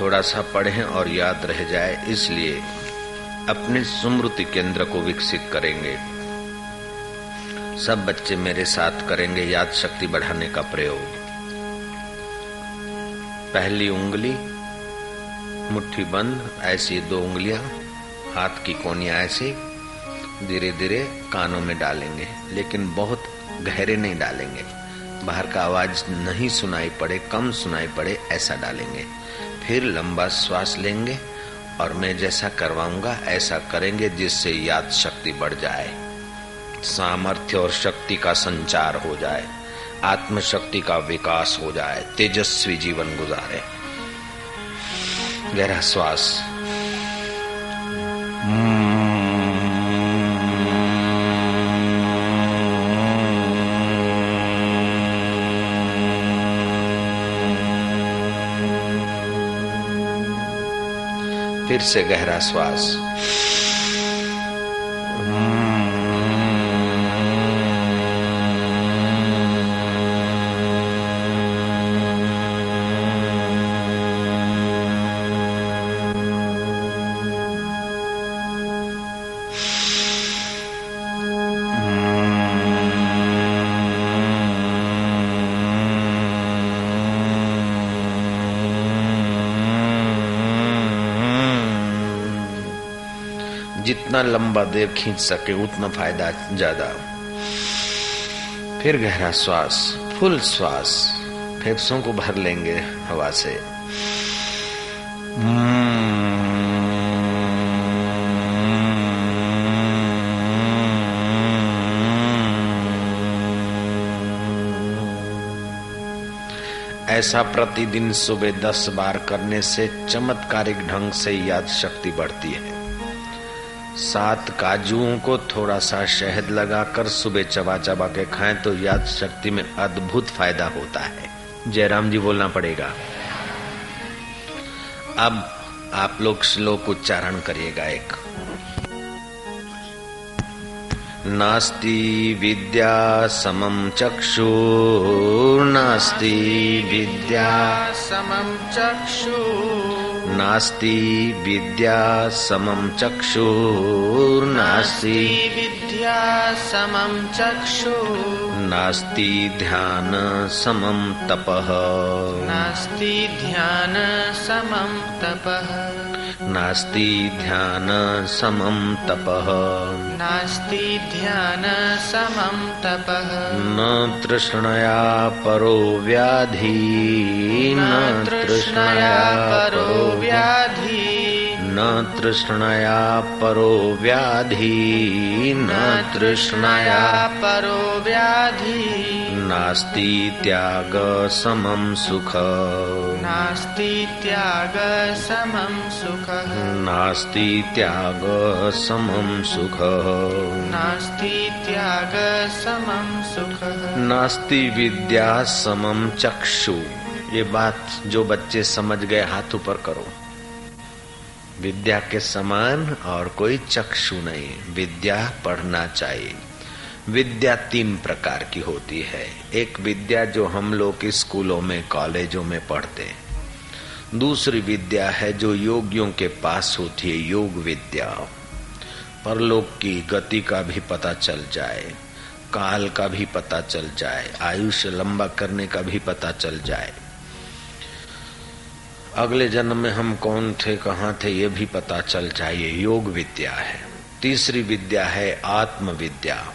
थोड़ा सा पढ़ें और याद रह जाए, इसलिए अपने सुमृति केंद्र को विकसित करेंगे। सब बच्चे मेरे साथ करेंगे याद शक्ति बढ़ाने का प्रयोग। पहली उंगली, मुट्ठी बंद, ऐसी दो उंगलियाँ, हाथ की कोनिया ऐसी धीरे धीरे कानों में डालेंगे, लेकिन बहुत गहरे नहीं डालेंगे। बाहर का आवाज़ नहीं सुनाई पड़े, कम सुनाई पड़े, ऐसा डालेंगे। फिर लंबा श्वास लेंगे और मैं जैसा करवाऊँगा, ऐसा करेंगे जिससे याद शक्ति बढ़ जाए। सामर्थ्य और शक्ति का संचार हो जाए, आत्मशक्ति का विकास हो जाए, तेजस्वी जीवन गुजारे। गहरा श्वास। फिर से गहरा श्वास जितना लंबा देर खींच सके, उतना फ़ायदा ज़्यादा। फिर गहरा श्वास, फुल श्वास फेफड़ों को भर लेंगे हवा से। ऐसा प्रतिदिन सुबह दस बार करने से चमत्कारिक ढंग से याद शक्ति बढ़ती है। सात काजुओं को थोड़ा सा शहद लगाकर सुबह चबा चबा के खाएँ तो याद शक्ति में अद्भुत फ़ायदा होता है। जयराम जी, बोलना पड़ेगा। अब आप लोग श्लोक उच्चारण करिएगा एक। नास्ति विद्या समम चक्षु नास्ति विद्या समम चक्षु नास्ति विद्या समं चक्षुर्नास्ति। विद्या समं चक्षु नास्ति ध्यान समं तपः। नास्ति ध्यान समं तपः। नास्ति ध्यान समं तपः। नास्ति ध्यान समं तपः। न तृष्णया परो व्याधि न तृष्णया परो व्याधि। न तृष्णया परो व्याधि न तृष्णया परो व्याधि। नास्ति त्याग समं सुख नास्ति त्याग समं सुखः। नास्ति त्याग समं सुख। नास्ति त्याग समं सुखः। नास्ति विद्या समम चक्षु। ये बात जो बच्चे समझ गए हाथ ऊपर करो। विद्या के समान और कोई चक्षु नहीं। विद्या पढ़ना चाहिए। विद्या तीन प्रकार की होती है। एक विद्या जो हम लोग स्कूलों में, कॉलेजों में पढ़ते हैं। दूसरी विद्या है जो योगियों के पास होती है, योग विद्या। परलोक की गति का भी पता चल जाए, काल का भी पता चल जाए, आयुष्य लंबा करने का भी पता चल जाए। अगले जन्म में हम कौन थे, कहाँ थे, ये भी पता चल जाए योग विद्या है। तीसरी विद्या है आत्म विद्या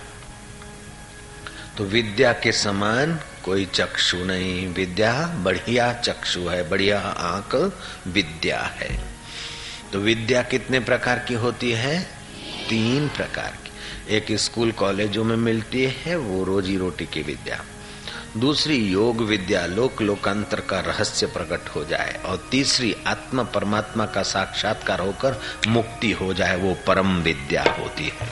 तो विद्या के समान कोई चक्षु नहीं। विद्या बढ़िया चक्षु है, बढ़िया आँख विद्या है। तो विद्या कितने प्रकार की होती है? तीन प्रकार की। एक स्कूल कॉलेजों में मिलती है, वो रोजी रोटी की विद्या। दूसरी योग विद्या, लोक लोकांतर का रहस्य प्रकट हो जाए। और तीसरी आत्मा परमात्मा का साक्षात्कार होकर मुक्ति हो जाए, वो परम विद्या होती है।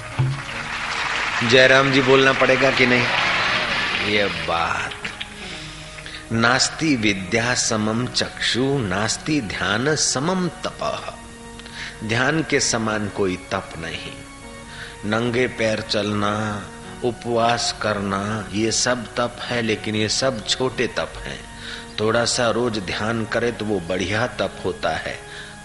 जयराम जी, बोलना पड़ेगा कि नहीं? ये बात। नास्ति विद्या समम चक्षु, नास्ति ध्यान समम तप। ध्यान के समान कोई तप नहीं। नंगे पैर चलना, उपवास करना, ये सब तप है, लेकिन ये सब छोटे तप हैं। थोड़ा सा रोज ध्यान करे तो वो बढ़िया तप होता है।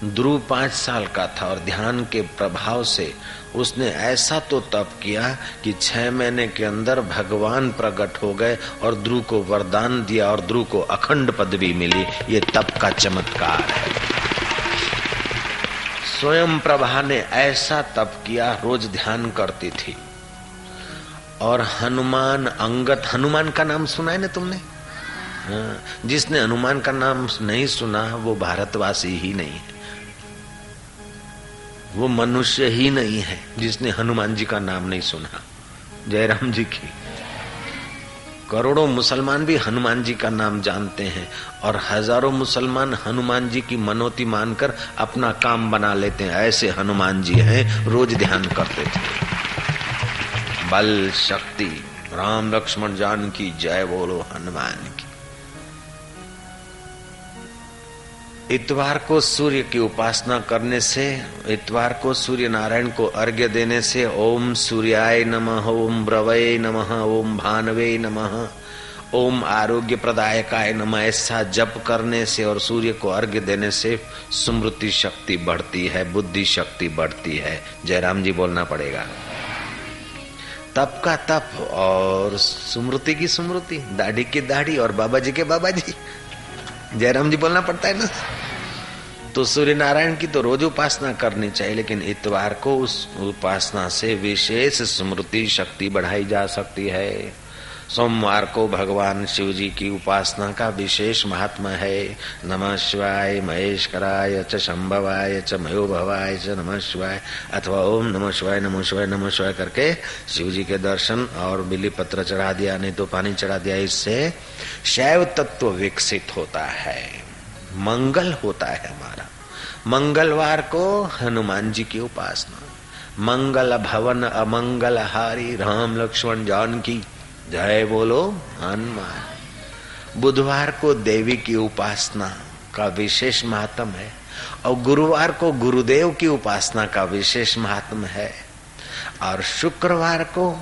ध्रुव पाँच साल का था और ध्यान के प्रभाव से उसने ऐसा तो तप किया कि छह महीने के अंदर भगवान प्रकट हो गए और ध्रुव को वरदान दिया और ध्रुव को अखंड पदवी मिली। ये तप का चमत्कार है। स्वयं प्रभा ने ऐसा तप किया रोज ध्यान करती थी। और हनुमान अंगत हनुमान का नाम सुना है ना तुमने? हाँ, जिसने हनुमान का नाम नहीं सुना वो भारतवासी ही नहीं है। वो मनुष्य ही नहीं है जिसने हनुमान जी का नाम नहीं सुना। जयराम जी की। करोड़ों मुसलमान भी हनुमान जी का नाम जानते हैं और हज़ारों मुसलमान हनुमान जी की मनोती मानकर अपना काम बना लेते हैं। ऐसे हनुमान जी हैं, रोज ध्यान करते थे। बल शक्ति, राम लक्ष्मण जान की जय बोलो हनुमान। इतवार को सूर्य की उपासना करने से, इतवार को सूर्य नारायण को अर्घ्य देने से, ओम सूर्याय नमः, ओम ब्रवय नमः, ओम भानवे नमः, ओम आरोग्य प्रदायकाय नमः, ऐसा जप करने से और सूर्य को अर्घ्य देने से स्मृति शक्ति बढ़ती है, बुद्धि शक्ति बढ़ती है। जयराम जी बोलना पड़ेगा। तप का तप और स्मृति की स्मृति, दाढ़ी की दाढ़ी और बाबा जी के बाबा जी। जयराम जी बोलना पड़ता है ना? तो सूर्य नारायण की तो रोज उपासना करनी चाहिए, लेकिन इतवार को उस उपासना से विशेष स्मृति शक्ति बढ़ाई जा सकती है। सोमवार को भगवान शिव जी की उपासना का विशेष महात्मा है। नमः शिवाय, महेशकराय च, शंभवाय च मयो भवाय च, नमः शिवाय अथवा ओम नमः शिवाय नमः शिवाय नमः शिवाय करके शिव जी के दर्शन और बिली पत्र चढ़ा दिया, नहीं तो पानी चढ़ा दिया। इससे शैव तत्व विकसित होता है। मंगल होता है हमारा। मंगलवार को हनुमान जी की उपासना। मंगल भवन अमंगल हारी राम लक्ष्मण जान की जय बोलो, हनुमान। बुधवार को देवी की उपासना का विशेष महात्म है, और गुरुवार को गुरुदेव की उपासना का विशेष महात्म है, और शुक्रवार को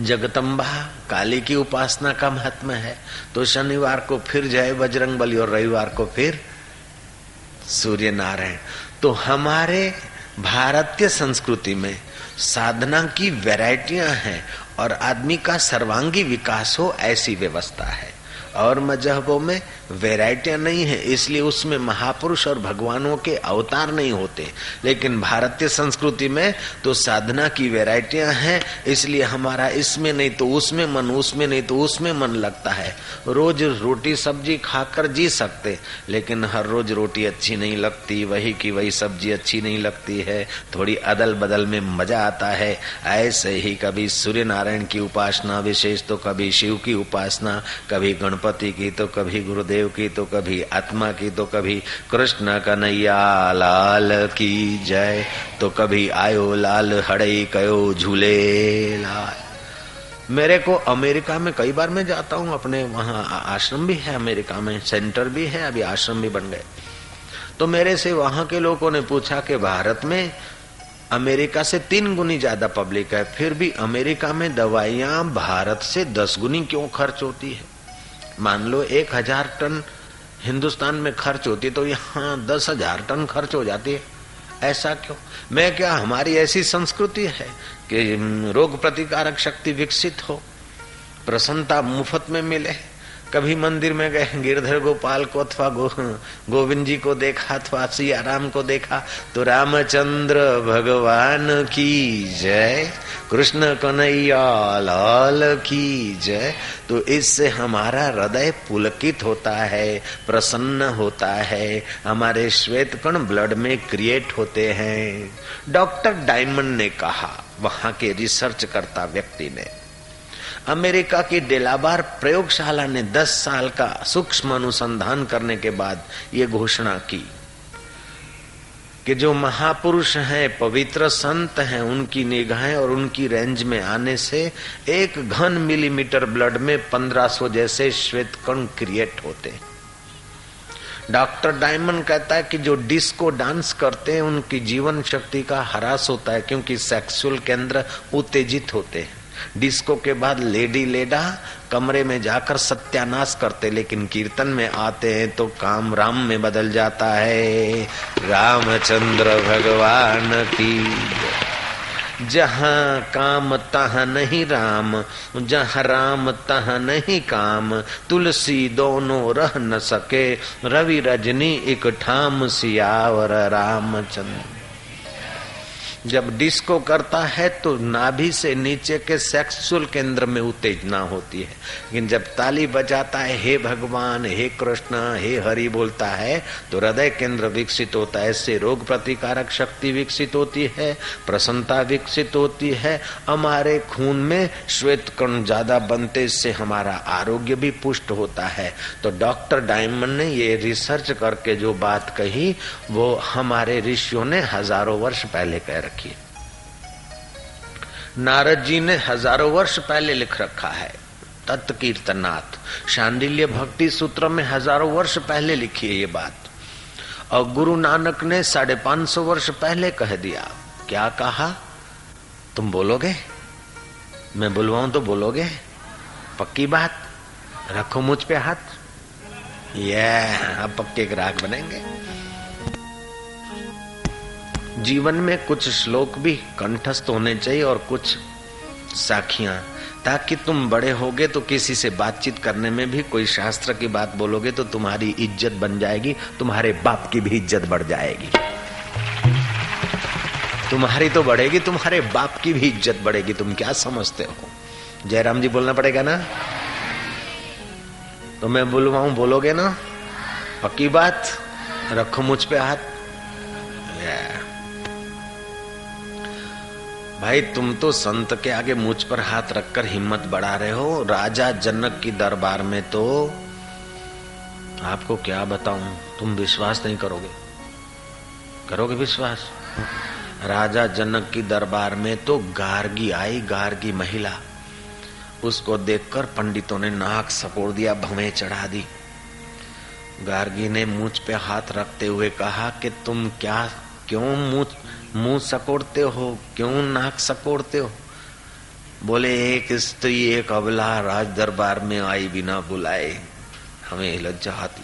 जगतम्बा काली की उपासना का महात्म है तो शनिवार को फिर जय बजरंग बली और रविवार को फिर सूर्य नारायण। तो हमारे भारतीय संस्कृति में साधना की वैरायटियाँ हैं और आदमी का सर्वांगी विकास हो ऐसी व्यवस्था है। और मजहबों में वेराइटियाँ नहीं है, इसलिए उसमें महापुरुष और भगवानों के अवतार नहीं होते। लेकिन भारतीय संस्कृति में तो साधना की वेराइटियाँ हैं, इसलिए हमारा इसमें नहीं तो उसमें मन, उसमें नहीं तो उसमें मन लगता है। रोज रोटी सब्ज़ी खाकर जी सकते, लेकिन हर रोज रोटी अच्छी नहीं लगती, वही की वही सब्ज़ी अच्छी नहीं लगती है। थोड़ी अदल बदल में मज़ा आता है, ऐसे ही कभी सूर्य नारायण की उपासना, विशेष तो कभी शिव की उपासना, कभी गणपति की तो कभी गुरुदेव देव की तो कभी, आत्मा की तो कभी, कृष्ण कन्हैया लाल की जय तो कभी आयो लाल, हड़ई कयो झूले लाल। मेरे को अमेरिका में कई बार मैं जाता हूँ, अपने वहाँ आश्रम भी है अमेरिका में, सेंटर भी है, अभी आश्रम भी बन गए। तो मेरे से वहाँ के लोगों ने पूछा कि भारत में अमेरिका से तीन गुनी ज़्यादा पब्लिक है, फिर भी अमेरिका में दवाइयाँ भारत से दस गुनी क्यों खर्च होती है? मान लो एक हज़ार टन हिंदुस्तान में खर्च होती तो यहाँ दस हज़ार टन खर्च हो जाती है। ऐसा क्यों? मैं क्या, हमारी ऐसी संस्कृति है कि रोग प्रतिकारक शक्ति विकसित हो, प्रसन्नता मुफ़्त में मिले कभी मंदिर में गए गिरधर गोपाल को अथवा गो, गोविंद जी को देखा अथवा सिया राम को देखा तो रामचंद्र भगवान की जय कृष्ण कन्हैया लाल की जय तो इससे हमारा हृदय पुलकित होता है प्रसन्न होता है। हमारे श्वेत कण ब्लड में क्रिएट होते हैं। डॉक्टर डायमंड ने कहा वहाँ के रिसर्च करता व्यक्ति ने अमेरिका की डेलाबार प्रयोगशाला ने 10 साल का सूक्ष्म अनुसंधान करने के बाद ये घोषणा की कि जो महापुरुष हैं, पवित्र संत हैं, उनकी निगाहें और उनकी रेंज में आने से एक घन मिलीमीटर ब्लड में 1500 जैसे श्वेत कण क्रिएट होते डॉक्टर डायमंड कहता है कि जो डिस्को डांस करते हैं, उनकी जीवन शक्ति का हरास होता है, क्योंकि सेक्सुअल केंद्र उत्तेजित होते हैं। डिस्को के बाद लेडी लेडा, कमरे में जाकर सत्यानाश करते, लेकिन कीर्तन में आते हैं तो काम राम में बदल जाता है। रामचंद्र भगवान की जहाँ काम तहाँ नहीं राम, जहाँ राम तहाँ नहीं काम, तुलसी दोनों रह न सके, रवि रजनी एक ठाम सियावर रामचंद्र। जब डिस्को करता है तो नाभि से नीचे के सेक्सुअल केंद्र में उत्तेजना होती है। लेकिन जब ताली बजाता है, हे भगवान, हे कृष्ण, हे हरि बोलता है तो हृदय केंद्र विकसित होता है, इससे रोग प्रतिकारक शक्ति विकसित होती है, प्रसन्नता विकसित होती है। हमारे खून में श्वेत कण ज़्यादा बनते, इससे हमारा आरोग्य भी पुष्ट होता है। तो डॉक्टर डायमंड ने ये रिसर्च करके जो बात कही, वो हमारे ऋषियों ने हज़ारों वर्ष पहले कह रखी रखी नारद जी ने हज़ारों वर्ष पहले लिख रखा है तत्व कीर्तनाथ शांडिल्य भक्ति सूत्र में हज़ारों वर्ष पहले लिखी है ये बात। और गुरु नानक ने साढ़े पाँच सौ वर्ष पहले कह दिया, क्या कहा? तुम बोलोगे? मैं बुलवाऊं तो बोलोगे? पक्की बात? रखो मुझ पे हाथ? ये अब पक्के ग्राहक बनेंगे। जीवन में कुछ श्लोक भी कंठस्थ होने चाहिए और कुछ साखियाँ। ताकि तुम बड़े होगे तो किसी से बातचीत करने में भी कोई शास्त्र की बात बोलोगे तो तुम्हारी इज़्ज़त बन जाएगी, तुम्हारे बाप की भी इज़्ज़त बढ़ जाएगी। तुम्हारी तो बढ़ेगी, तुम्हारे बाप की भी इज़्ज़त बढ़ेगी, तुम क्या समझते हो? जयराम जी बोलना पड़ेगा ना? तो मैं बुलवाऊं, बोलोगे ना? पक्की बात? रखो मुझ पे हाथ। भाई, तुम तो संत के आगे मुझ पर हाथ रखकर हिम्मत बढ़ा रहे हो। राजा जनक की दरबार में तो आपको क्या बताऊँ? तुम विश्वास नहीं करोगे। करोगे विश्वास? राजा जनक की दरबार में तो गार्गी आई, गार्गी महिला। उसको देखकर पंडितों ने नाक सपोड़ दिया, भवे चढ़ा दी। गार्गी ने मुझ पे हाथ रखते हुए कहा कि तुम क्या, क्यों मुझ मुँह सकोड़ते हो, क्यों नाक सकोड़ते हो? बोले, एक स्त्री, एक अबला राज दरबार में आई बिना बुलाए, हमें लज्जा आती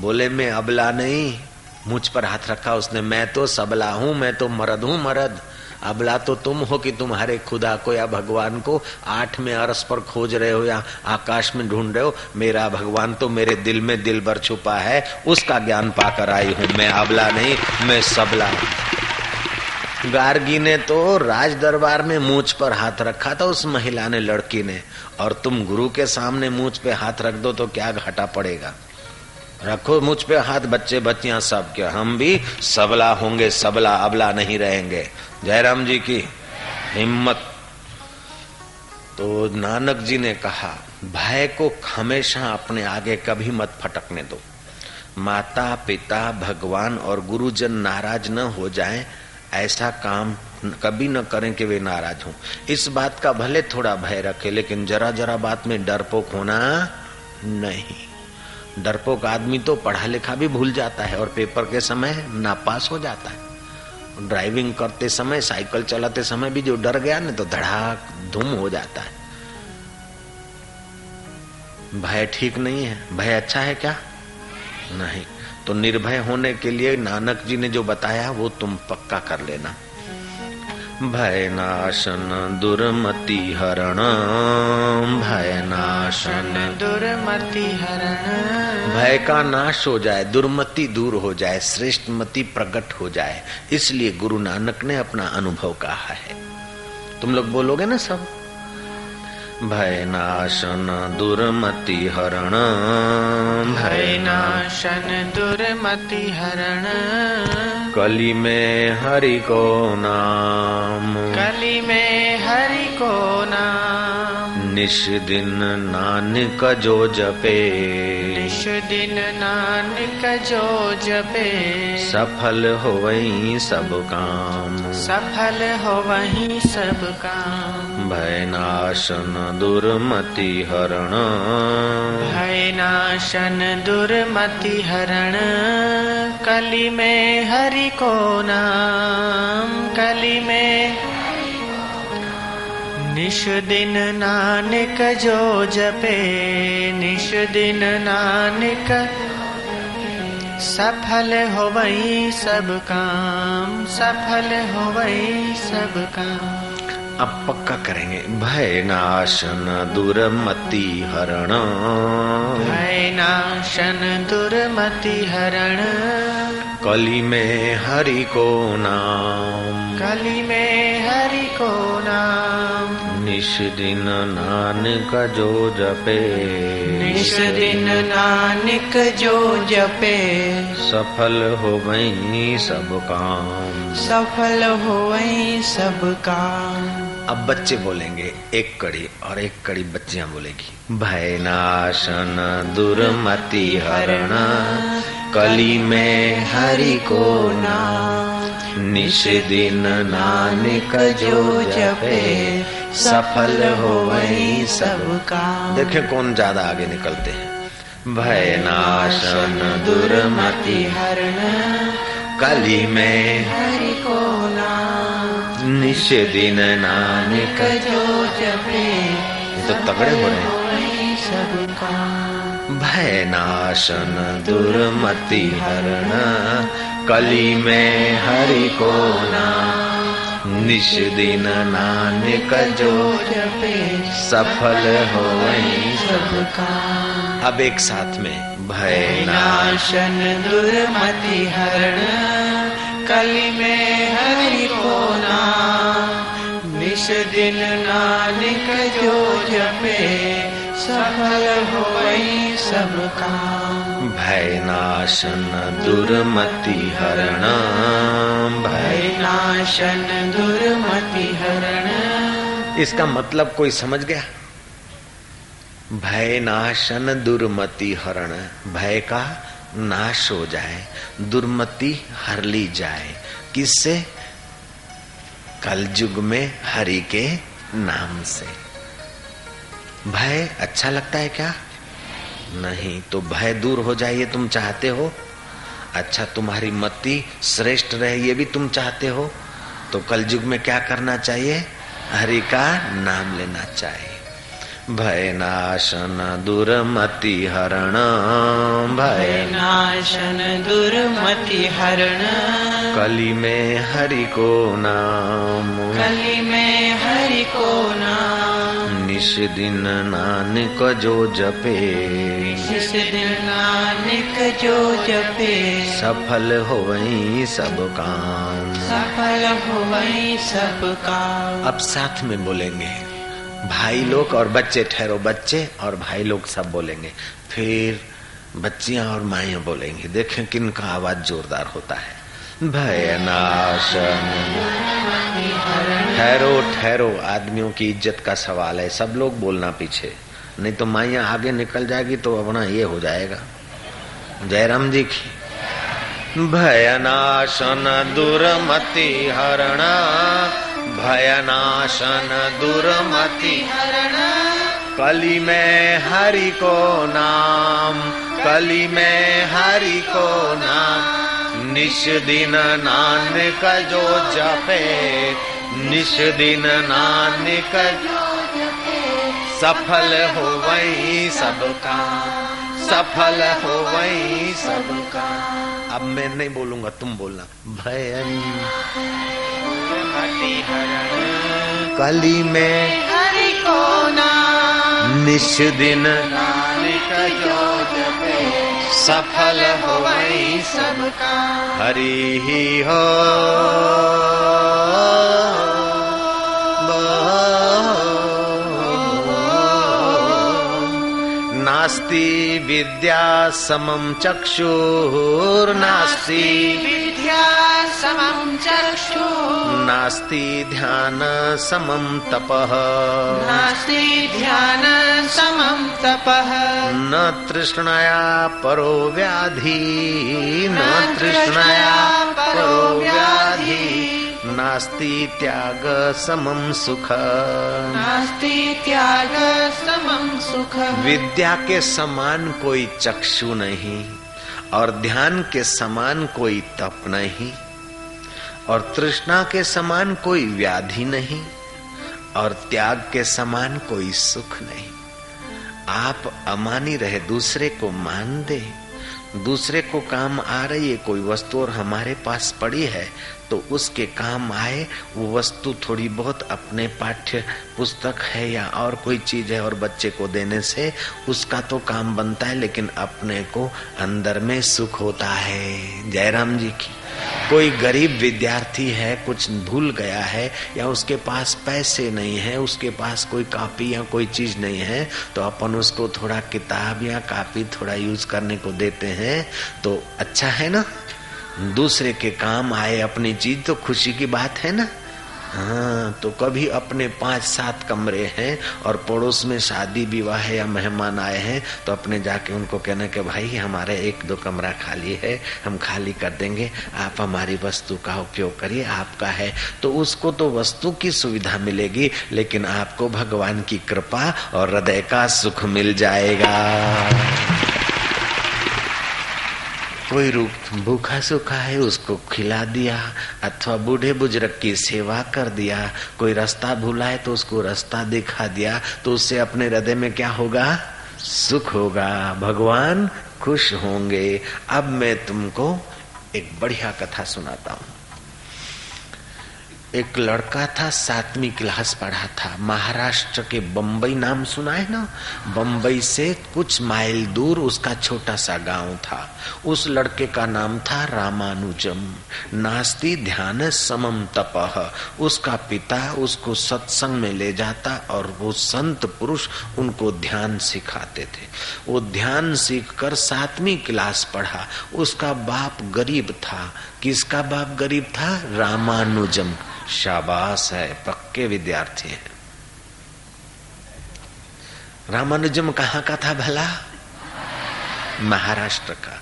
बोले, मैं अबला नहीं, मुझ पर हाथ रखा उसने। मैं तो सबला हूँ, मैं तो मरद हूँ, मरद। अबला तो तुम हो कि तुम्हारे खुदा को या भगवान को? आठ में अरस पर खोज रहे हो या आकाश में ढूंढ रहे हो? मेरा भगवान तो मेरे दिल में दिल भर छुपा है, उसका ज्ञान पाकर आई हूँ। मैं अबला नहीं, मैं सबला गार्गी ने तो राज दरबार में मूछ पर हाथ रखा था उस महिला ने, लड़की ने। और तुम गुरु के सामने मूछ पे हाथ रख दो तो क्या घाटा पड़ेगा? रखो मुझ पे हाथ, बच्चे बच्चियाँ सब के। हम भी सबला होंगे, सबला अबला नहीं रहेंगे। जयराम जी की हिम्मत। तो नानक जी ने कहा, भय को हमेशा अपने आगे कभी मत फटकने दो। माता, पिता, भगवान और गुरुजन नाराज़ न हो जाएँ। ऐसा काम कभी न करें कि वे नाराज़ हों। इस बात का भले थोड़ा भय रखे, लेकिन जरा जरा बात में डरपोक होना नहीं। डरपोक आदमी तो पढ़ा लिखा भी भूल जाता है और पेपर के समय नापास हो जाता है। ड्राइविंग करते समय, साइकिल चलाते समय भी जो डर गया ना तो धड़ाक, धूम हो जाता है। भय ठीक नहीं है। भय अच्छा है क्या? नहीं। तो निर्भय होने के लिए नानक जी ने जो बताया वो तुम पक्का कर लेना। भय नाशन दुर्मति हरण भय नाशन दुर्मति हरण। भय का नाश हो जाए दुर्मति दूर हो जाए श्रेष्ठ मति प्रकट हो जाए इसलिए गुरु नानक ने अपना अनुभव कहा है। तुम लोग बोलोगे ना सब? भय नाशन दुर्मति हरण। भय नाशन दुर्मति हरण। कली में हरि को नाम। कली में हरि को नाम। निश दिन नानक जो जपे। निश दिन नानक जो जपे। सफल हो वही सब काम। सफल हो वही सब काम। भय नाशन दुर्मति हरण। भय नाशन दुर्मति हरण। कली में हरि को नाम। कली में निश दिन नानक जो जपे निश दिन नानक सफल हो वही सब काम सफल हो वही सब काम। अब पक्का करेंगे। भय नाशन दुर्मति हरण। भय नाशन दुर्मति हरण। कली में हरि को नाम। कली में हरि को नाम। निश दिन नानक जो जपे। निश दिन नानक जो जपे। सफल हो वही सब काम। सफल हो वही सब काम। अब बच्चे बोलेंगे एक कड़ी और एक कड़ी बच्चियाँ बोलेगी। भय नाशन दुर्मति हरण कली में हरि को नाम। निश दिन नानक जो जपे। सफल हो वही सबका। देखे कौन ज़्यादा आगे निकलते हैं। भय नाशन दुर्मति हरण कली में हरि को निश दिन नानक। जो जपे ये तो तगड़े हो रहे हैं। वही भय नाशन दुर्मति हरण कली में हरि को नाम। निश दिन नानक जो जपे सफल हो वही सब अब एक साथ में भय नाशन दुर्मति हरण कली में हरि को नाम निश दिन नानक जो जपे सफल हो वही सब काम भय नाशन दुर्मति हरण भय भय नाशन दुर्मति हरण इसका मतलब कोई समझ गया? भय नाशन दुर्मति हरण। भय का नाश हो जाए दुर्मति हर ली जाए। किससे? कलयुग में हरि के नाम से। भय अच्छा लगता है क्या? नहीं तो भय दूर हो जाए तुम चाहते हो। अच्छा तुम्हारी मति श्रेष्ठ रहे, ये भी तुम चाहते हो। तो कल युग में क्या करना चाहिए? हरि का नाम लेना चाहिए। भय नाशन दुर्मति हरण। भय नाशन दुर्मति हरण। कली में हरि को नाम। कली में हरि को नाम। निश दिन नानक जो जपे। जिस दिन नानक जो जपे। सफल हो वही सब काम। सफल हो वही सब काम। अब साथ में बोलेंगे। भाई लोग और बच्चे, ठहरो बच्चे, और भाई लोग सब बोलेंगे। फिर बच्चियाँ और माइयाँ बोलेंगी, देखें किन का आवाज़ जोरदार होता है। भय नाशन ठहरो ठहरो, आदमियों की इज़्ज़त का सवाल है, सब लोग बोलना पीछे। नहीं तो माइयाँ आगे निकल जाएगी तो अपना ये हो जाएगा। जयराम जी की। भयनाशन, दुर्मति हरण। भयनाशन दुर्मति। कली में हरि को नाम, कली में हरि को नाम। निश दिन नानक जो जपे निश दिन नानक सफल हो वही सबका सफल हो वही सबका अब मैं नहीं बोलूँगा, तुम बोलना। भयन कली में हरि को निश दिन सफल हो वही सब काम हरि ही हो। नास्ति विद्या समम चक्षुर्नास्ति। विद्या समं चक्षु। नास्ति ध्यान समम तपः। नास्ति ध्यान समं तपः। न तृष्णया परो व्याधि। न तृष्णया परो व्याधि। नास्ति त्याग समम सुख। नास्ति त्याग समं सुख। विद्या के समान कोई चक्षु नहीं और ध्यान के समान कोई तप नहीं। और तृष्णा के समान कोई व्याधि नहीं और त्याग के समान कोई सुख नहीं। आप अमानी रहे, दूसरे को मान दे। दूसरे को काम आ रही है, कोई वस्तु और हमारे पास पड़ी है तो उसके काम आए। वो वस्तु थोड़ी बहुत अपने पाठ्य पुस्तक है या और कोई चीज़ है और बच्चे को देने से उसका तो काम बनता है, लेकिन अपने को अंदर में सुख होता है। जयराम जी की। कोई गरीब विद्यार्थी है, कुछ भूल गया है या उसके पास पैसे नहीं है, उसके पास कोई कॉपी या कोई चीज़ नहीं है तो अपन उसको थोड़ा किताब या कॉपी थोड़ा यूज़ करने को देते हैं तो अच्छा है ना? दूसरे के काम आए अपनी चीज़ तो खुशी की बात है ना? हाँ तो कभी अपने पाँच सात कमरे हैं और पड़ोस में शादी, विवाह है या मेहमान आए हैं तो अपने जाके उनको कहना कि भाई, हमारे एक दो कमरा खाली है, हम खाली कर देंगे। आप हमारी वस्तु का उपयोग करिए, आपका है। तो उसको तो वस्तु की सुविधा मिलेगी, लेकिन आपको भगवान की कृपा और हृदय का सुख मिल जाएगा। कोई रूप भूखा सूखा है, उसको खिला दिया, अथवा बूढ़े बुज़ुर्ग की सेवा कर दिया, कोई रास्ता भूला है तो उसको रास्ता दिखा दिया तो उससे अपने हृदय में क्या होगा? सुख होगा। भगवान खुश होंगे। अब मैं तुमको एक बढ़िया कथा सुनाता हूँ। एक लड़का था, सातवीं क्लास पढ़ा था। महाराष्ट्र के बम्बई नाम सुना है ना? बम्बई से कुछ माइल दूर उसका छोटा सा गाँव था। उस लड़के का नाम था रामानुजम। नास्ती ध्यान समम तपह उसका पिता उसको सत्संग में ले जाता और वो संत पुरुष उनको ध्यान सिखाते थे। वो ध्यान सीख कर सातवीं क्लास पढ़ा। उसका बाप गरीब था। किसका बाप गरीब था? रामानुजम। शाबाश है, पक्के विद्यार्थी है। रामानुजम कहाँ का था भला? महाराष्ट्र का।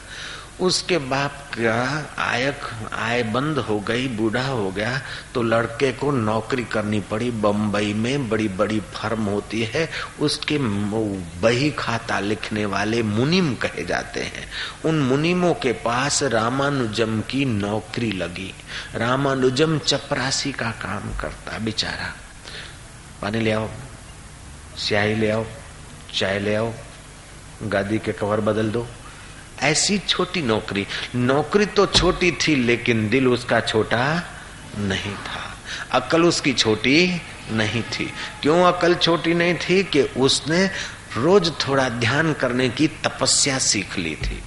उसके बाप का आयक आय बंद हो गई, बूढ़ा हो गया तो लड़के को नौकरी करनी पड़ी। बम्बई में बड़ी बड़ी फर्म होती है, उसके बही खाता लिखने वाले मुनिम कहे जाते हैं। उन मुनिमों के पास रामानुजम की नौकरी लगी। रामानुजम चपरासी का काम करता बेचारा। पानी ले आओ, स्याही ले आओ, चाय ले आओ, गादी के कवर बदल दो। ऐसी छोटी नौकरी। नौकरी तो छोटी थी, लेकिन दिल उसका छोटा नहीं था। अकल उसकी छोटी नहीं थी। क्यों अकल छोटी नहीं थी? कि उसने रोज थोड़ा ध्यान करने की तपस्या सीख ली थी।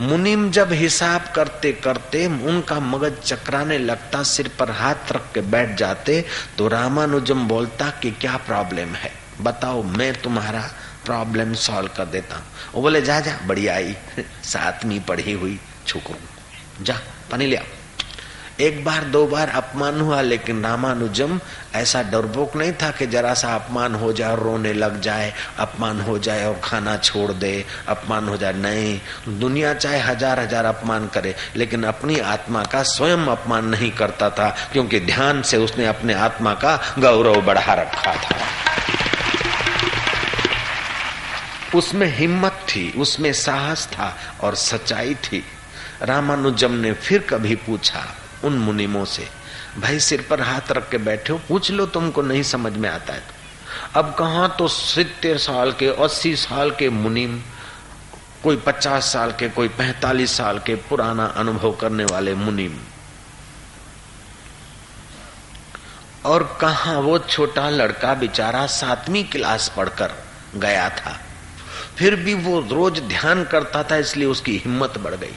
मुनिम जब हिसाब करते करते उनका मगज चकराने लगता, सिर पर हाथ रख के बैठ जाते तो रामानुजम बोलता कि क्या प्रॉब्लम है? बताओ, मैं तुम्हारा प्रॉब्लम सॉल्व कर देता। हूँ वो बोले, जा जा, बढ़िया आई। सातवीं पढ़ी हुई छुको जा, पानी ले एक बार, दो बार अपमान हुआ, लेकिन रामानुजम ऐसा डरपोक नहीं था कि जरा सा अपमान हो जाए, रोने लग जाए, अपमान हो जाए और खाना छोड़ दे, अपमान हो जाए। नहीं, दुनिया चाहे हज़ार हज़ार अपमान करे, लेकिन अपनी आत्मा का स्वयं अपमान नहीं करता था, क्योंकि ध्यान से उसने अपने आत्मा का गौरव बढ़ा रखा था। उसमें हिम्मत थी, उसमें साहस था और सच्चाई थी। रामानुजम ने फिर कभी पूछा उन मुनिमों से, भाई, सिर पर हाथ रख के बैठे हो, पूछ लो तुमको नहीं समझ में आता है तो। अब कहा तो सितर साल के, अस्सी साल के मुनिम, कोई पचास साल के, कोई पैतालीस साल के पुराना अनुभव करने वाले मुनिम? और कहा वो छोटा लड़का बेचारा सातवीं क्लास पढ़कर गया था? फिर भी वो रोज ध्यान करता था, इसलिए उसकी हिम्मत बढ़ गई।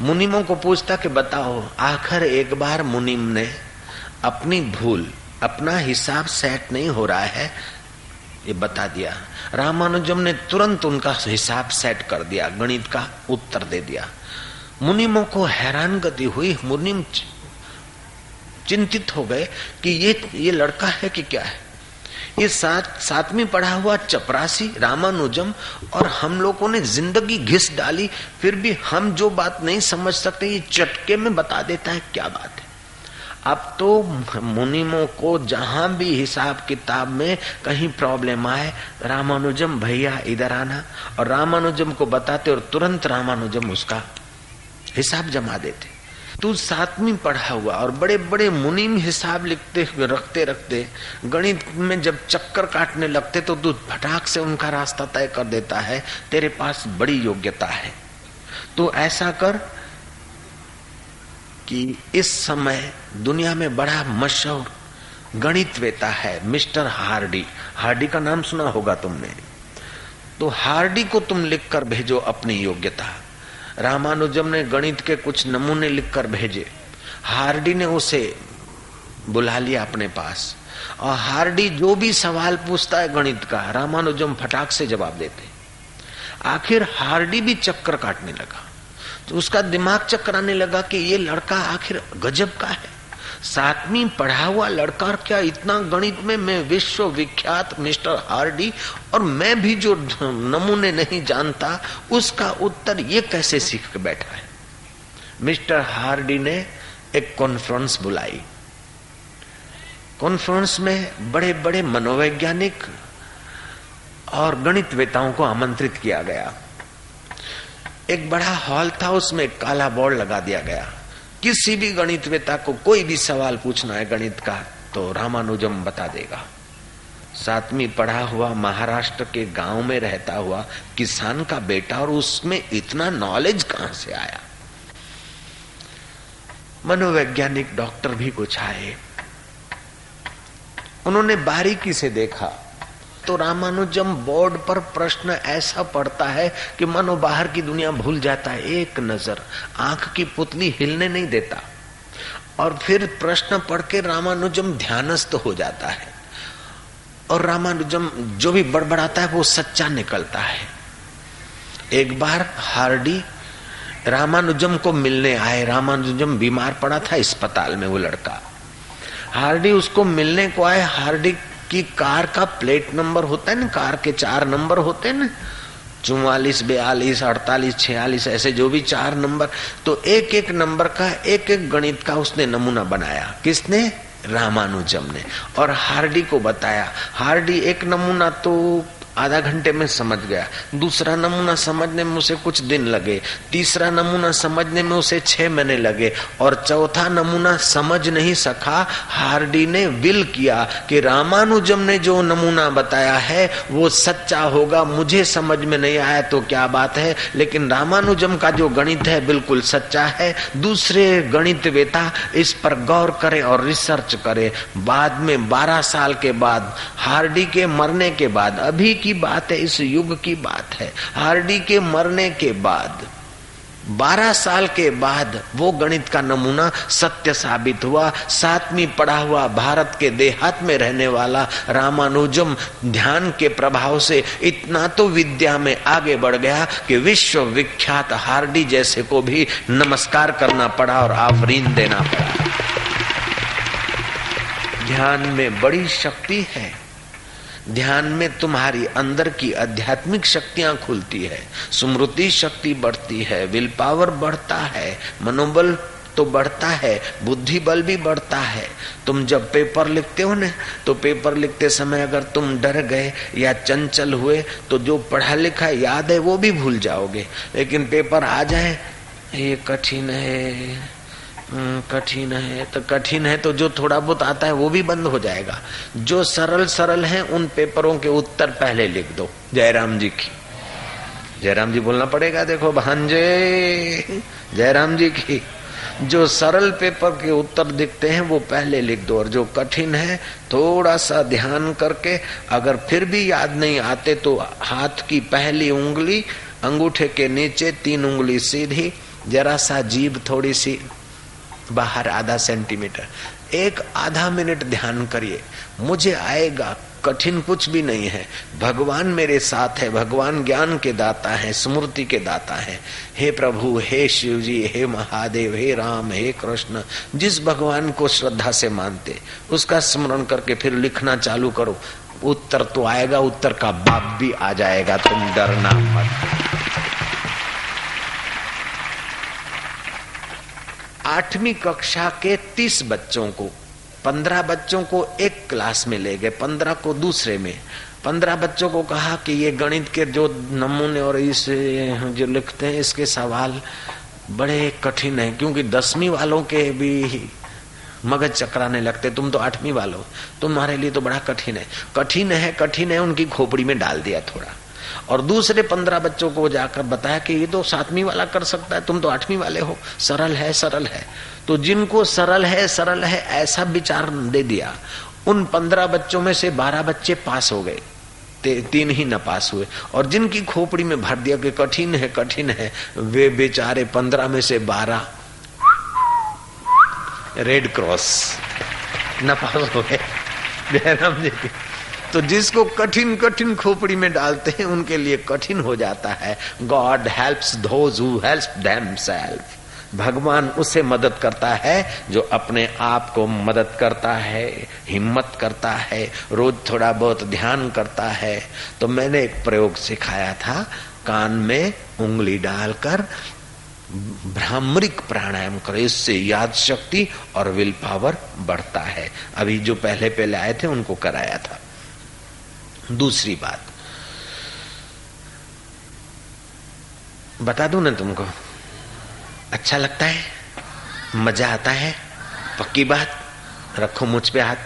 मुनिमों को पूछता कि बताओ, आखिर एक बार मुनिम ने अपनी भूल, अपना हिसाब सेट नहीं हो रहा है? ये बता दिया। रामानुजम ने तुरंत उनका हिसाब सेट कर दिया, गणित का उत्तर दे दिया। मुनिमों को हैरान गति हुई, मुनिम चिंतित हो गए कि ये ये लड़का है कि क्या है? ये सात, सातवीं पढ़ा हुआ चपरासी, रामानुजम, और हम लोगों ने ज़िंदगी घिस डाली, फिर भी हम जो बात नहीं समझ सकते, ये चटके में बता देता है क्या बात है। अब तो मुनिमों को जहाँ भी हिसाब किताब में कहीं प्रॉब्लम आए, रामानुजम, भैया, इधर आना। और रामानुजम को बताते और तुरंत रामानुजम उसका हिसाब जमा देते। तू सातवीं पढ़ा हुआ और बड़े बड़े मुनीम हिसाब लिखते हुए, रखते रखते, गणित में जब चक्कर काटने लगते तो तू फटाक से उनका रास्ता तय कर देता है, तेरे पास बड़ी योग्यता है। तो ऐसा कर कि इस समय दुनिया में बड़ा मशहूर गणित वेता है, मिस्टर हार्डी। हार्डी का नाम सुना होगा तुमने। तो हार्डी को तुम लिखकर भेजो अपनी योग्यता। रामानुजम ने गणित के कुछ नमूने लिखकर भेजे। हार्डी ने उसे बुला लिया अपने पास। और हार्डी जो भी सवाल पूछता है गणित का, रामानुजम फटाक से जवाब देते आखिर हार्डी भी चक्कर काटने लगा। तो उसका दिमाग चक्कर आने लगा कि ये लड़का आखिर गजब का है। सातवीं पढ़ा हुआ लड़का क्या इतना गणित में मैं विश्व विख्यात मिस्टर हार्डी और मैं भी जो नमूने नहीं जानता, उसका उत्तर ये कैसे सीख के बैठा है? मिस्टर हार्डी ने एक कॉन्फ्रेंस बुलाई। कॉन्फ्रेंस में बड़े बड़े मनोवैज्ञानिक और गणित वेताओं को आमंत्रित किया गया। एक बड़ा हॉल था, उसमें काला बोर्ड लगा दिया गया। किसी भी गणितवेता को कोई भी सवाल पूछना है गणित का तो रामानुजम बता देगा। सातवीं पढ़ा हुआ, महाराष्ट्र के गाँव में रहता हुआ किसान का बेटा और उसमें इतना नॉलेज कहाँ से आया? मनोवैज्ञानिक डॉक्टर भी कुछ आए। उन्होंने बारीकी से देखा। तो रामानुजम बोर्ड पर प्रश्न ऐसा पड़ता है कि मनो बाहर की दुनिया भूल जाता है, एक नज़र। आँख की पुतली हिलने नहीं देता। और फिर प्रश्न पढ़ के रामानुजम ध्यानस्थ हो जाता है। और रामानुजम जो भी बड़बड़ाता है, वो सच्चा निकलता है। एक बार हार्डी रामानुजम को मिलने आए। रामानुजम बीमार पड़ा था अस्पताल में वो लड़का। हार्डी उसको मिलने को आए। हार्डी कि कार का प्लेट नंबर होता है ना, कार के चार नंबर होते हैं ना, चौवालीस, बयालीस, अड़तालीस, छियालीस, ऐसे जो भी चार नंबर तो एक एक नंबर का एक एक गणित का उसने नमूना बनाया। किसने? रामानुजम ने। और हार्डी को बताया, हार्डी, एक नमूना तो आधा घंटे में समझ गया। दूसरा नमूना समझने में उसे कुछ दिन लगे। तीसरा नमूना समझने में उसे छह महीने लगे। और चौथा नमूना समझ नहीं सका, हार्डी ने विल किया कि रामानुजम ने जो नमूना बताया है, वो सच्चा होगा। मुझे समझ में नहीं आया तो क्या बात है? लेकिन रामानुजम का जो गणित है, बिल्कुल सच्चा है। दूसरे गणित वेता इस पर गौर करे और रिसर्च करे। बाद में बारह साल के बाद, हार्डी के मरने के बाद, अभी बात है, इस युग की बात है। हार्डी के मरने के बाद, बारह साल के बाद वो गणित का नमूना सत्य साबित हुआ। सातवीं पढ़ा हुआ भारत के देहात में रहने वाला रामानुजम ध्यान के प्रभाव से इतना तो विद्या में आगे बढ़ गया कि विश्व विख्यात हार्डी जैसे को भी नमस्कार करना पड़ा और आफरीन देना पड़ा। ध्यान में बड़ी शक्ति है। ध्यान में तुम्हारी अंदर की आध्यात्मिक शक्तियाँ खुलती है। स्मृति शक्ति बढ़ती है विल पावर बढ़ता है, मनोबल तो बढ़ता है, बुद्धि बल भी बढ़ता है। तुम जब पेपर लिखते हो ना तो पेपर लिखते समय अगर तुम डर गए या चंचल हुए तो जो पढ़ा लिखा याद है वो भी भूल जाओगे। लेकिन पेपर आ जाए, ये कठिन है। कठिन है तो कठिन है तो जो थोड़ा बहुत आता है वो भी बंद हो जाएगा। जो सरल सरल है, उन पेपरों के उत्तर पहले लिख दो, जयराम जी की। जयराम जी बोलना पड़ेगा, देखो भांजे, जयराम जी की। जो सरल पेपर के उत्तर दिखते हैं, वो पहले लिख दो, और जो कठिन है, थोड़ा सा ध्यान करके, अगर फिर भी याद नहीं आते तो हाथ की पहली उंगली, अंगूठे के नीचे तीन उंगली सीधी, जरा सा जीभ थोड़ी सी बाहर आधा सेंटीमीटर। एक आधा मिनट ध्यान करिए। मुझे आएगा, कठिन कुछ भी नहीं है। भगवान मेरे साथ है, भगवान ज्ञान के दाता है, स्मृति के दाता है। हे प्रभु, हे शिव जी हे महादेव, हे राम, हे कृष्ण, जिस भगवान को श्रद्धा से मानते, उसका स्मरण करके फिर लिखना चालू करो। उत्तर तो आएगा, उत्तर का बाप भी आ जाएगा, तुम डरना मत। आठवीं कक्षा के तीस बच्चों को, पंद्रह बच्चों को एक क्लास में ले गए, पंद्रह को दूसरे में। पंद्रह बच्चों को कहा कि ये गणित के जो नमूने और इस, जो लिखते हैं, इसके सवाल बड़े कठिन है, क्योंकि दसवीं वालों के भी मगज चकराने लगते, तुम तो आठवीं वालों, तुम्हारे लिए तो बड़ा कठिन है। कठिन है कठिन है, उनकी खोपड़ी में डाल दिया थोड़ा। और दूसरे पंद्रह बच्चों को जाकर बताया कि ये तो सातवीं वाला कर सकता है, तुम तो आठवीं वाले हो। सरल है सरल है। तो जिनको सरल है सरल है, ऐसा विचार दे दिया। उन पंद्रह बच्चों में से बारह बच्चे पास हो गए। तीन ही न पास हुए। और जिनकी खोपड़ी में भर दिया कि कठिन है कठिन है, वे बेचारे पंद्रह में से बारह रेड क्रॉस न पास हो गए। जयराम जी की तो जिसको कठिन कठिन खोपड़ी में डालते हैं, उनके लिए कठिन हो जाता है। God helps who help self भगवान उसे मदद करता है, जो अपने आप को मदद करता है, हिम्मत करता है, रोज थोड़ा बहुत ध्यान करता है। तो मैंने एक प्रयोग सिखाया था, कान में उंगली डालकर भ्रामरिक प्राणायाम करो, इससे याद शक्ति और विल पावर बढ़ता है। अभी जो पहले पहले आए थे, उनको कराया था। दूसरी बात। बता दू ना तुमको? अच्छा लगता है? मज़ा आता है? पक्की बात? रखो मुझ पे हाथ।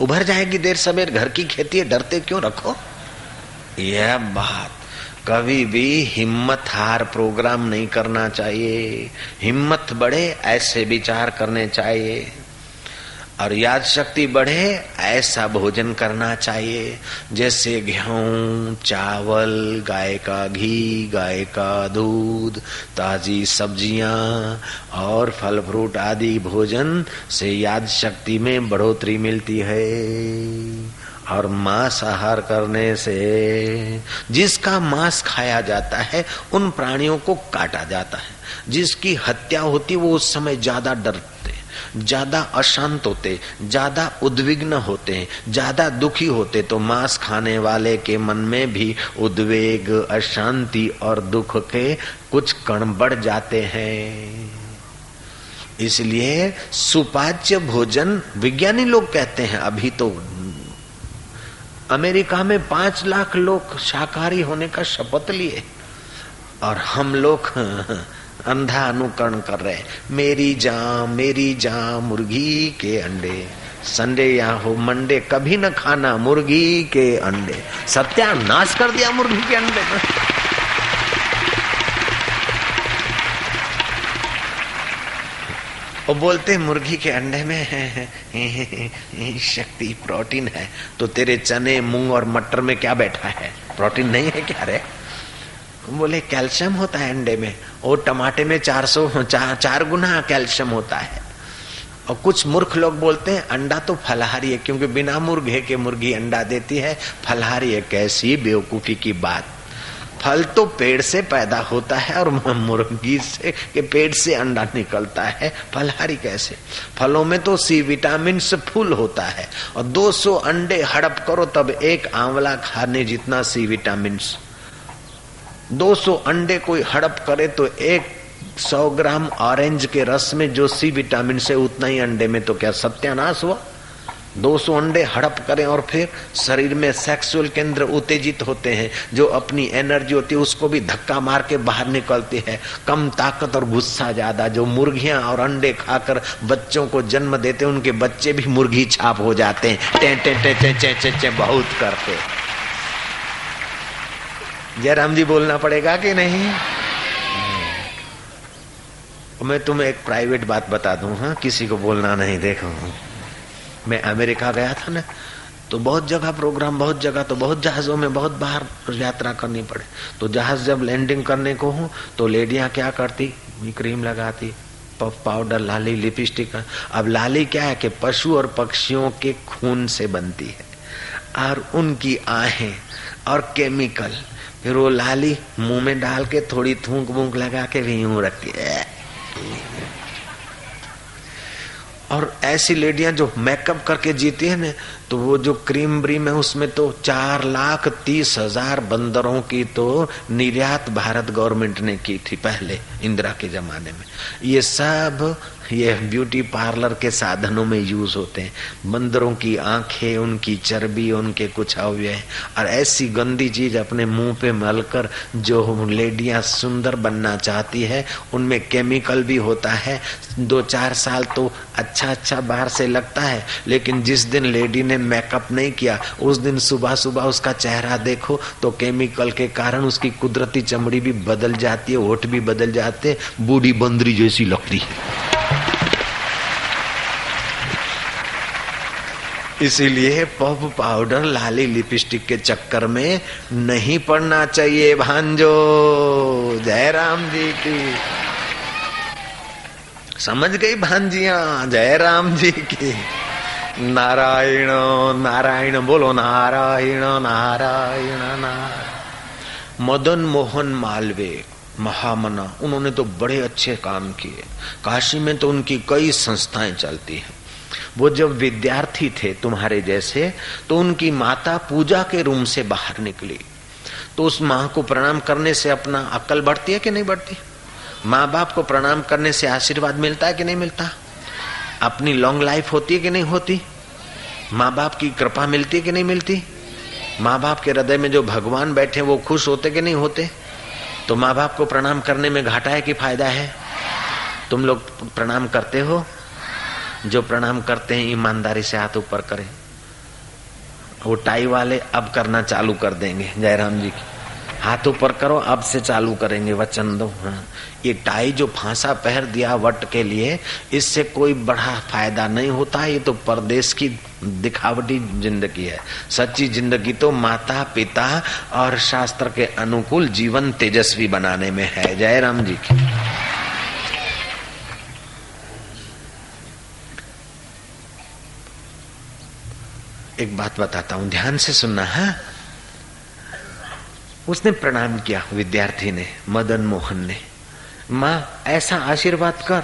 उभर जाएगी देर सवेर, घर की खेती है, डरते क्यों रखो? यह बात। कभी भी हिम्मत हार प्रोग्राम नहीं करना चाहिए। हिम्मत बढ़े, ऐसे विचार करने चाहिए। और याद शक्ति बढ़े, ऐसा भोजन करना चाहिए। जैसे गेहूँ, चावल, गाय का घी, गाय का दूध, ताजी सब्ज़ियाँ और फल फ्रूट आदि भोजन से याद शक्ति में बढ़ोतरी मिलती है। और मांस आहार करने से जिसका मांस खाया जाता है, उन प्राणियों को काटा जाता है। जिसकी हत्या होती, वो उस समय ज़्यादा डरते। ज़्यादा अशांत होते, ज़्यादा उद्विग्न होते, ज़्यादा दुखी होते तो मांस खाने वाले के मन में भी उद्वेग, अशांति और दुख के कुछ कण बढ़ जाते हैं। इसलिए सुपाच्य भोजन विज्ञानी लोग कहते हैं, अभी तो अमेरिका में पाँच लाख लोग शाकाहारी होने का शपथ लिए, और हम लोग अंधा अनुकरण कर रहे मेरी जा मेरी जा मुर्गी के अंडे। संडे या हो मंडे कभी न खाना मुर्गी के अंडे। सत्यानाश कर दिया मुर्गी के अंडे वो बोलते मुर्गी के अंडे में है, शक्ति प्रोटीन है। तो तेरे चने मूंग और मटर में क्या बैठा है? प्रोटीन नहीं है क्या रे? बोले, कैल्शियम होता है अंडे में और टमाटे में 400 चार चार गुना कैल्शियम होता है। और कुछ मूर्ख लोग बोलते हैं, अंडा तो फलहारी है, क्योंकि बिना मुर्गे के मुर्गी अंडा देती है। फलहारी है, कैसी बेवकूफ़ी की बात। फल तो पेड़ से पैदा होता है और मुर्गी से, के पेड़ से अंडा निकलता है। फलहारी कैसे? फलों में तो सी विटामिन से फुल होता है और 200 अंडे हड़प करो, तब एक आंवला खाने जितना सी विटामिन 200 अंडे कोई हड़प करे तो एक सौ ग्राम ऑरेंज के रस में जो सी विटामिन से उतना ही अंडे में तो क्या सत्यानाश हुआ? 200 अंडे हड़प करें और फिर शरीर में सेक्सुअल केंद्र उत्तेजित होते हैं, जो अपनी एनर्जी होती है, उसको भी धक्का मार के बाहर निकलती है। कम ताकत और गुस्सा ज़्यादा, जो मुर्गियाँ और अंडे खाकर बच्चों को जन्म देते हैं, उनके बच्चे भी मुर्गी छाप हो जाते हैं। टे टे टे टे, चे चे बहुत करते जयराम जी बोलना पड़ेगा कि नहीं? मैं तुम्हें एक प्राइवेट बात बता दूँ हाँ? किसी को बोलना नहीं, देखो। मैं अमेरिका गया था ना तो बहुत जगह प्रोग्राम, बहुत जगह तो बहुत जहाजों में बहुत बाहर यात्रा करनी पड़े। तो जहाज़ जब लैंडिंग करने को हो तो लेडियाँ क्या करती? क्रीम लगाती, पफ, पाउडर, लाली, लिपस्टिक। अब लाली क्या है कि पशु और पक्षियों के खून से बनती है, और उनकी आहें और केमिकल फिर वो लाली मुँह में डाल के थोड़ी थूक बूंक लगा के भी यूँ रखती है। और ऐसी लेडियाँ जो मेकअप करके जीती है ना तो वो जो क्रीम ब्रीम है, उसमें तो चार लाख तीस हज़ार बंदरों की तो निर्यात भारत गवर्नमेंट ने की थी पहले, इंदिरा के जमाने में। ये सब, ये ब्यूटी पार्लर के साधनों में यूज़ होते हैं। बंदरों की आँखें, उनकी चर्बी, उनके कुछ अवयव और ऐसी गंदी चीज़ अपने मुँह पे मलकर, जो लेडियाँ सुंदर बनना चाहती है, उनमें केमिकल भी होता है। दो चार साल तो अच्छा अच्छा बाहर से लगता है। लेकिन जिस दिन लेडी ने मेकअप नहीं किया। उस दिन सुबह सुबह उसका चेहरा देखो तो केमिकल के कारण उसकी कुदरती चमड़ी भी बदल जाती है, होठ भी बदल जाते बूढ़ी बंदरी जैसी लगती है। इसीलिए पफ पाउडर लाली लिपस्टिक के चक्कर में नहीं पड़ना चाहिए, भांजो। जय राम जी की। समझ गई भांजिया? जय राम जी की। नारायण नारायण बोलो, नारायण नारायण नारायण। मदन मोहन मालवे, महामना, उन्होंने तो बड़े अच्छे काम किए। काशी में तो उनकी कई संस्थाएँ चलती हैं। वो जब विद्यार्थी थे तुम्हारे जैसे तो उनकी माता पूजा के रूम से बाहर निकली। तो उस माँ को प्रणाम करने से अपना अक्ल बढ़ती है कि नहीं बढ़ती? माँ बाप को प्रणाम करने से आशीर्वाद मिलता है कि नहीं मिलता? अपनी लॉन्ग लाइफ होती है कि नहीं होती? माँ बाप की कृपा मिलती है कि नहीं मिलती? माँ बाप के हृदय में जो भगवान बैठे वो खुश होते कि नहीं होते? तो माँ बाप को प्रणाम करने में घाटा है कि फ़ायदा है? तुम लोग प्रणाम करते हो? जो प्रणाम करते हैं, ईमानदारी से हाथ ऊपर करें। वो टाई वाले अब करना चालू कर देंगे। जयराम जी की। हाथ ऊपर करो, अब से चालू करेंगे वचन दो। हाँ। ये टाई जो फांसा पहर दिया वट के लिए, इससे कोई बड़ा फ़ायदा नहीं होता। ये तो परदेश की दिखावटी ज़िंदगी है। सच्ची ज़िंदगी तो माता, पिता और शास्त्र के अनुकूल जीवन तेजस्वी बनाने में है। जयराम जी की। एक बात बताता हूँ। ध्यान से सुनना है हाँ? उसने प्रणाम किया विद्यार्थी ने, मदन मोहन ने। माँ, ऐसा आशीर्वाद कर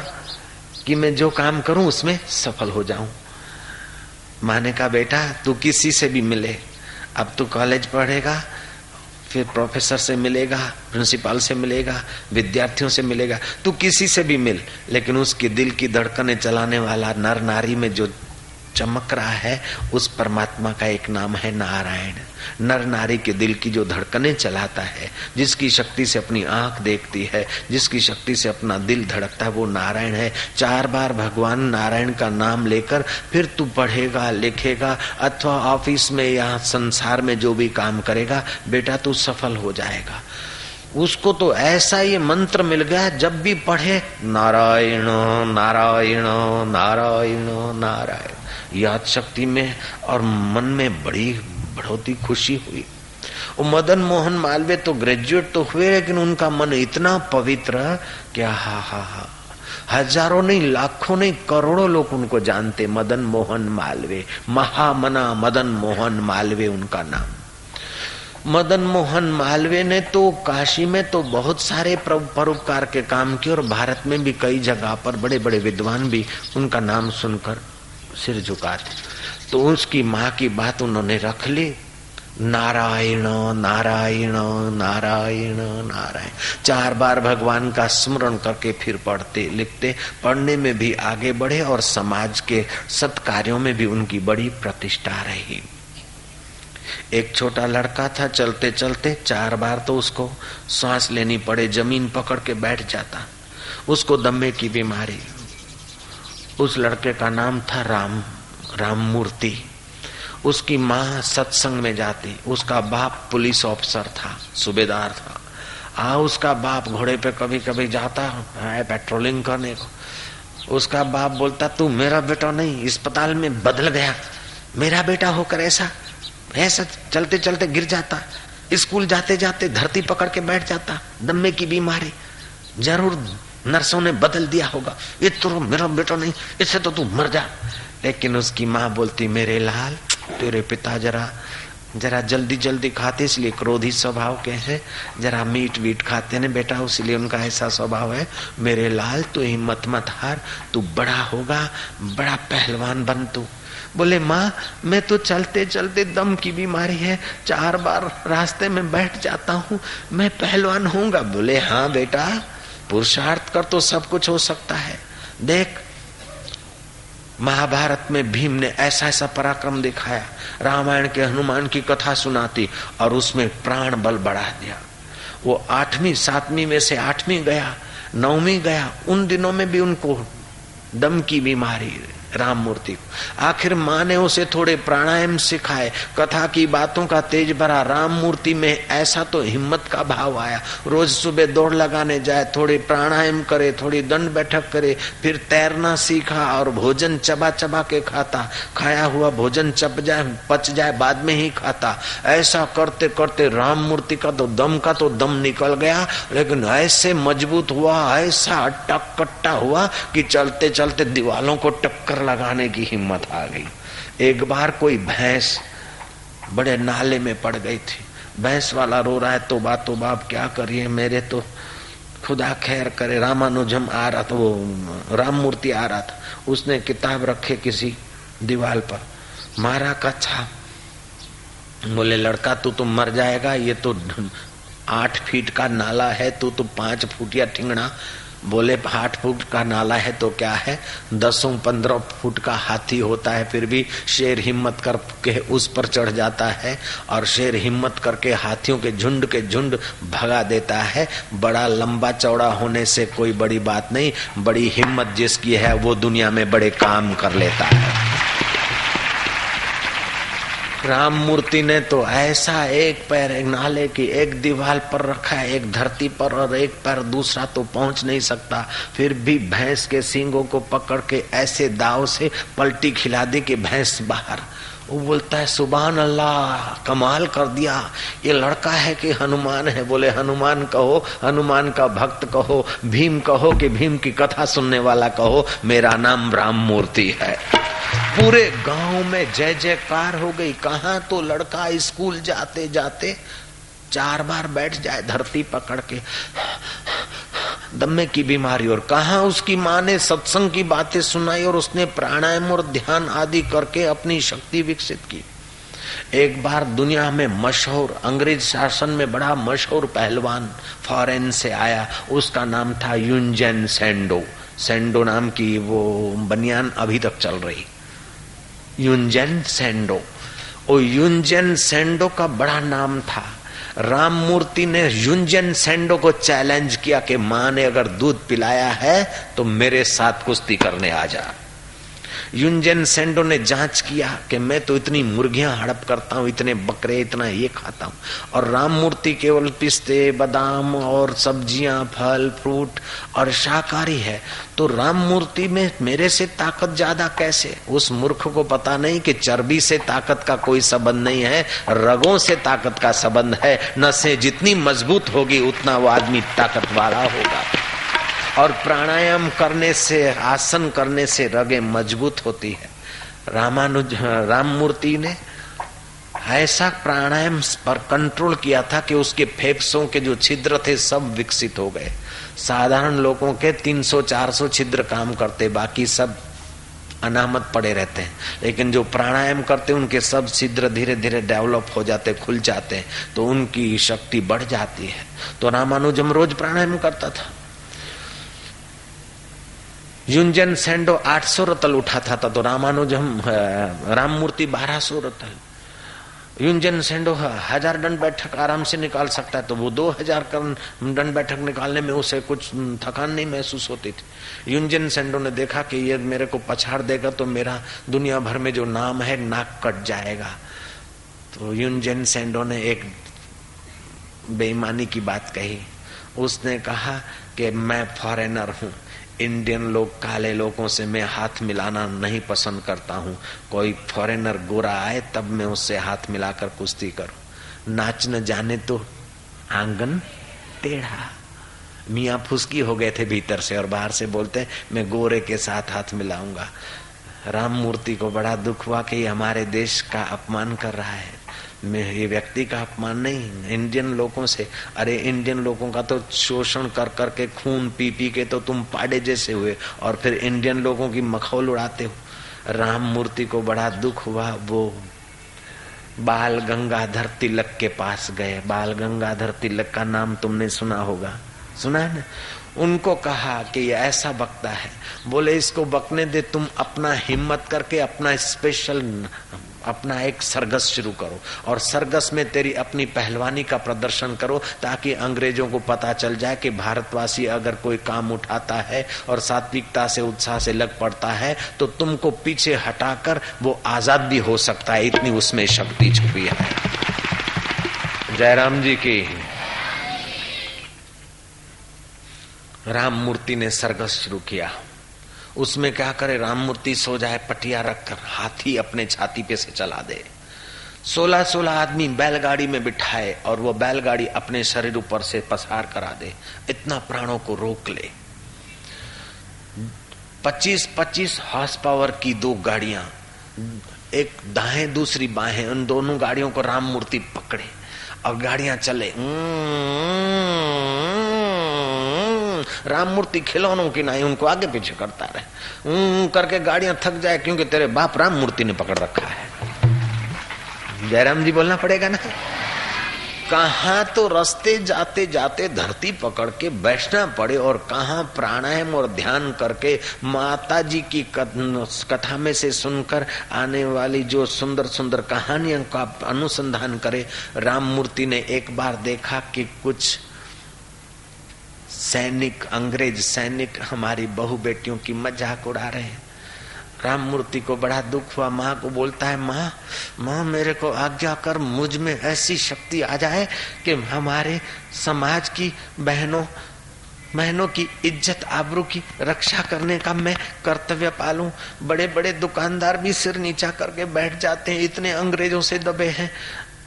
कि मैं जो काम करूँ उसमें सफल हो जाऊँ। माँ ने कहा, बेटा, तू किसी से भी मिले। अब तू कॉलेज पढ़ेगा, फिर प्रोफेसर से मिलेगा, प्रिंसिपल से मिलेगा, विद्यार्थियों से मिलेगा। तू किसी से भी मिल, लेकिन उसके दिल की धड़कने चलाने वाला नर नारी में जो चमक रहा है, उस परमात्मा का एक नाम है नारायण। नर नारी के दिल की जो धड़कने चलाता है, जिसकी शक्ति से अपनी आँख देखती है, जिसकी शक्ति से अपना दिल धड़कता है, वो नारायण है। चार बार भगवान नारायण का नाम लेकर फिर तू पढ़ेगा, लिखेगा, अथवा ऑफ़िस में या संसार में जो भी काम करेगा, बेटा तू सफल हो जाएगा। उसको तो ऐसा ये मंत्र मिल गया, जब भी पढ़े, नारायण नारायण नारायण नारायण। याद शक्ति में और मन में बड़ी बढ़ोती खुशी हुई। मदन मोहन मालवीय तो ग्रेजुएट तो हुए, लेकिन उनका मन इतना पवित्र क्या हा हा हा। हज़ारों नहीं, लाखों नहीं, करोड़ों लोग उनको जानते, मदन मोहन मालवे महामना मदन मोहन मालवे उनका नाम। मदन मोहन मालवे ने तो काशी में तो बहुत सारे परोपकार के काम किए और भारत में भी कई जगह पर बड़े बड़े विद्वान भी उनका नाम सुनकर सिर झुकाते तो उसकी माँ की बात उन्होंने रख ली। नारायण नारायण नारायण नारायण। चार बार भगवान का स्मरण करके फिर पढ़ते, लिखते। पढ़ने में भी आगे बढ़े और समाज के सत्कार्यों में भी उनकी बड़ी प्रतिष्ठा रही। एक छोटा लड़का था, चलते चलते चार बार तो उसको सांस लेनी पड़े, ज़मीन पकड़ के बैठ जाता। उसको दम्मे की बीमारी। उस लड़के का नाम था राम राम मूर्ति। उसकी माँ सत्संग में जाती, उसका बाप पुलिस ऑफिसर था, सूबेदार था। आ, उसका बाप घोड़े पे कभी कभी जाता, है पेट्रोलिंग करने को। उसका बाप बोलता, तू मेरा बेटा नहीं, अस्पताल में बदल गया। मेरा बेटा होकर ऐसा ऐसा चलते चलते गिर जाता। स्कूल जाते जाते धरती पकड़ के बैठ जाता, दम्मे की बीमारी। ज़रूर नर्सों ने बदल दिया होगा। ये तो मेरा बेटा नहीं, इससे तो तू मर जा। लेकिन उसकी माँ बोलती, मेरे लाल, तेरे पिता जरा जरा जल्दी जल्दी खाते, इसलिए क्रोधी स्वभाव के हैं। जरा मीट वीट खाते ने बेटा इसलिए उनका ऐसा स्वभाव है, मेरे लाल, तू हिम्मत मत हार, तू बड़ा होगा, बड़ा पहलवान बन तू। बोले, माँ, मैं तो चलते चलते दम की बीमारी है, चार बार रास्ते में बैठ जाता हूँ, मैं पहलवान होऊँगा। बोले हाँ बेटा पुरुषार्थ कर तो सब कुछ हो सकता है। देख, महाभारत में भीम ने ऐसा ऐसा पराक्रम दिखाया। रामायण के हनुमान की कथा सुनाती और उसमें प्राण बल बढ़ा दिया। वो आठवीं, सातवीं में से आठवीं गया, नौवीं गया, उन दिनों में भी उनको दम की बीमारी राम मूर्ति। आखिर माँ ने उसे थोड़े प्राणायाम सिखाए। कथा की बातों का तेज भरा राम मूर्ति में ऐसा तो हिम्मत का भाव आया। रोज सुबह दौड़ लगाने जाए, थोड़े प्राणायाम करे, थोड़ी दंड बैठक करे, फिर तैरना सीखा और भोजन चबा चबा के खाता। खाया हुआ भोजन चप जाए, पच जाए, बाद में ही खाता। ऐसा करते करते राम मूर्ति का तो दम का तो दम निकल गया, लेकिन ऐसे मज़बूत हुआ, ऐसा अट्टा कट्टा हुआ कि चलते चलते दीवालों को टक्कर लगाने की हिम्मत आ गई। एक बार कोई भैंस बड़े नाले में पड़ गई थी। भैंस वाला रो रहा है तो बात तो बाप, क्या करिए? मेरे तो खुदा खैर करे। रामानुजम आ रहा था, वो, राम मूर्ति आ रहा था। उसने किताब रखे किसी दीवाल पर। मारा कच्छा। बोले, लड़का, तू तो मर जाएगा। ये तो आठ फीट का नाला है, तू तो पाँच फुट या ठिंगना बोले, आठ फुट का नाला है तो क्या है? दसों पंद्रह फुट का हाथी होता है, फिर भी शेर हिम्मत करके उस पर चढ़ जाता है और शेर हिम्मत करके हाथियों के झुंड के झुंड भगा देता है। बड़ा लंबा चौड़ा होने से कोई बड़ी बात नहीं, बड़ी हिम्मत जिसकी है वो दुनिया में बड़े काम कर लेता है। राम मूर्ति ने तो ऐसा एक पैर, एक नाले की एक दीवार पर रखा है एक धरती पर और एक पैर दूसरा तो पहुँच नहीं सकता। फिर भी भैंस के सींगों को पकड़ के ऐसे दाव से पलटी खिला दी कि भैंस बाहर। वो बोलता है सुबह अल्लाह कमाल कर दिया। ये लड़का है कि हनुमान है? बोले, हनुमान कहो, हनुमान का भक्त कहो, भीम कहो कि भीम की कथा सुनने वाला कहो, मेरा नाम राम मूर्ति है। पूरे गाँव में जय जयकार हो गई। कहा तो लड़का स्कूल जाते जाते चार बार बैठ जाए धरती पकड़ के। दम्मे की बीमारी और कहा उसकी माँ ने सत्संग की बातें सुनाई और उसने प्राणायाम और ध्यान आदि करके अपनी शक्ति विकसित की। एक बार दुनिया में मशहूर अंग्रेज़ शासन में बड़ा मशहूर पहलवान फॉरेन से आया। उसका नाम था यूंजन सेंडो। सेंडो नाम की वो बनियान अभी तक चल रही। युंजन सेंडो। ओ युंजन सेंडो का बड़ा नाम था। राम मूर्ति ने युंजन सेंडो को चैलेंज किया कि माँ ने अगर दूध पिलाया है तो मेरे साथ कुश्ती करने आ जा। युंजन सेंडो ने जाँच किया कि मैं तो इतनी मुर्गियाँ हड़प करता हूँ, इतने बकरे, इतना ये खाता हूँ। और राम मूर्ति केवल पिस्ते, बादाम और सब्ज़ियाँ, फल, फ्रूट और शाकाहारी है। तो राम मूर्ति में मेरे से ताकत ज़्यादा कैसे? उस मूर्ख को पता नहीं कि चर्बी से ताकत का कोई संबंध नहीं है, रगों से ताकत का संबंध है। नसें जितनी मज़बूत होगी, उतना वो आदमी ताकत वाला होगा। और प्राणायाम करने से, आसन करने से रगे मज़बूत होती है। रामानुज, राम मूर्ति ने ऐसा प्राणायाम पर कंट्रोल किया था कि उसके फेफड़ों के जो छिद्र थे सब विकसित हो गए। साधारण लोगों के 300-400 छिद्र काम करते, बाकी सब अनामत पड़े रहते हैं। लेकिन जो प्राणायाम करते, उनके सब छिद्र धीरे धीरे डेवलप हो जाते, खुल जाते हैं तो उनकी शक्ति बढ़ जाती है। तो रामानुजम रोज प्राणायाम करता था। युंजन सेंडो 800 रतल उठाता था तो रामानुजम राम मूर्ति 1200 रतल। युंजन सेंडो हज़ार दंड बैठक आराम से निकाल सकता है तो वो दो हज़ार दंड बैठक निकालने में उसे कुछ थकान नहीं महसूस होती थी। युंजन सेंडो ने देखा कि ये मेरे को पछाड़ देगा तो मेरा दुनिया भर में जो नाम है, नाक कट जाएगा। तो युंजन सेंडो ने एक बेईमानी की बात कही। उसने कहा कि मैं फॉरेनर हूँ। इंडियन लोग, काले लोगों से मैं हाथ मिलाना नहीं पसंद करता हूँ। कोई फॉरेनर गोरा आए, तब मैं उससे हाथ मिलाकर कुश्ती करूँ। नाच न जाने तो आँगन टेढ़ा। मियाँ फुसकी हो गए थे भीतर से और बाहर से बोलते, मैं गोरे के साथ हाथ मिलाऊँगा। राम मूर्ति को बड़ा दुख हुआ कि हमारे देश का अपमान कर रहा है। ये व्यक्ति का अपमान नहीं, इंडियन लोगों से। अरे, इंडियन लोगों का तो शोषण कर कर के खून पी पी के तो तुम पाड़े जैसे हुए, और फिर इंडियन लोगों की मखौल उड़ाते हो। राम मूर्ति को बड़ा दुख हुआ, वो बाल गंगाधर तिलक के पास गए। बाल गंगाधर तिलक का नाम तुमने सुना होगा। सुना है ना? उनको कहा कि ये ऐसा बकता है। बोले, इसको बकने दे, तुम अपना हिम्मत करके, अपना स्पेशल अपना एक सरगस शुरू करो और सरगस में तेरी अपनी पहलवानी का प्रदर्शन करो ताकि अंग्रेज़ों को पता चल जाए कि भारतवासी अगर कोई काम उठाता है और सात्विकता से उत्साह से लग पड़ता है तो तुमको पीछे हटाकर वो आज़ाद भी हो सकता है। इतनी उसमें शक्ति छुपी है। जयराम जी की राम मूर्ति ने सरगस शुरू किया। उसमें क्या करे, राम मूर्ति, सो जाए, पटिया रखकर हाथी अपने छाती पे से चला दे। सोलह सोलह आदमी बैलगाड़ी में बिठाए और वो बैलगाड़ी अपने शरीर ऊपर से पसार करा दे। इतना प्राणों को रोक ले। पच्चीस पच्चीस हॉर्स पावर की दो गाड़ियाँ, एक दाएँ दूसरी बाहें, उन दोनों गाड़ियों को राम मूर्ति पकड़े और गाड़ियाँ चले। राम मूर्ति खिलौनों की नहीं उनको आगे पीछे करता रहे। करके गाड़ियाँ थक जाए क्योंकि तेरे बाप राम मूर्ति ने पकड़ रखा है। जयराम जी बोलना पड़ेगा ना? कहा तो रास्ते जाते जाते धरती पकड़ के बैठना पड़े और कहा प्राणायाम और ध्यान करके माता जी की कथा में से सुनकर आने वाली जो सुंदर सुंदर कहानियों का अनुसंधान करे, राम मूर्ति ने एक बार देखा कि कुछ सैनिक, अंग्रेज़ सैनिक हमारी बहु बेटियों की मज़ाक उड़ा रहे हैं। राम मूर्ति को बड़ा दुख हुआ। माँ को बोलता है, माँ माँ, मेरे को आज्ञा कर, मुझमें ऐसी शक्ति आ जाए कि हमारे समाज की बहनों बहनों की इज़्ज़त, आबरू की रक्षा करने का मैं कर्तव्य पालूं। बड़े बड़े दुकानदार भी सिर नीचा करके बैठ जाते हैं। इतने अंग्रेज़ों से दबे हैं।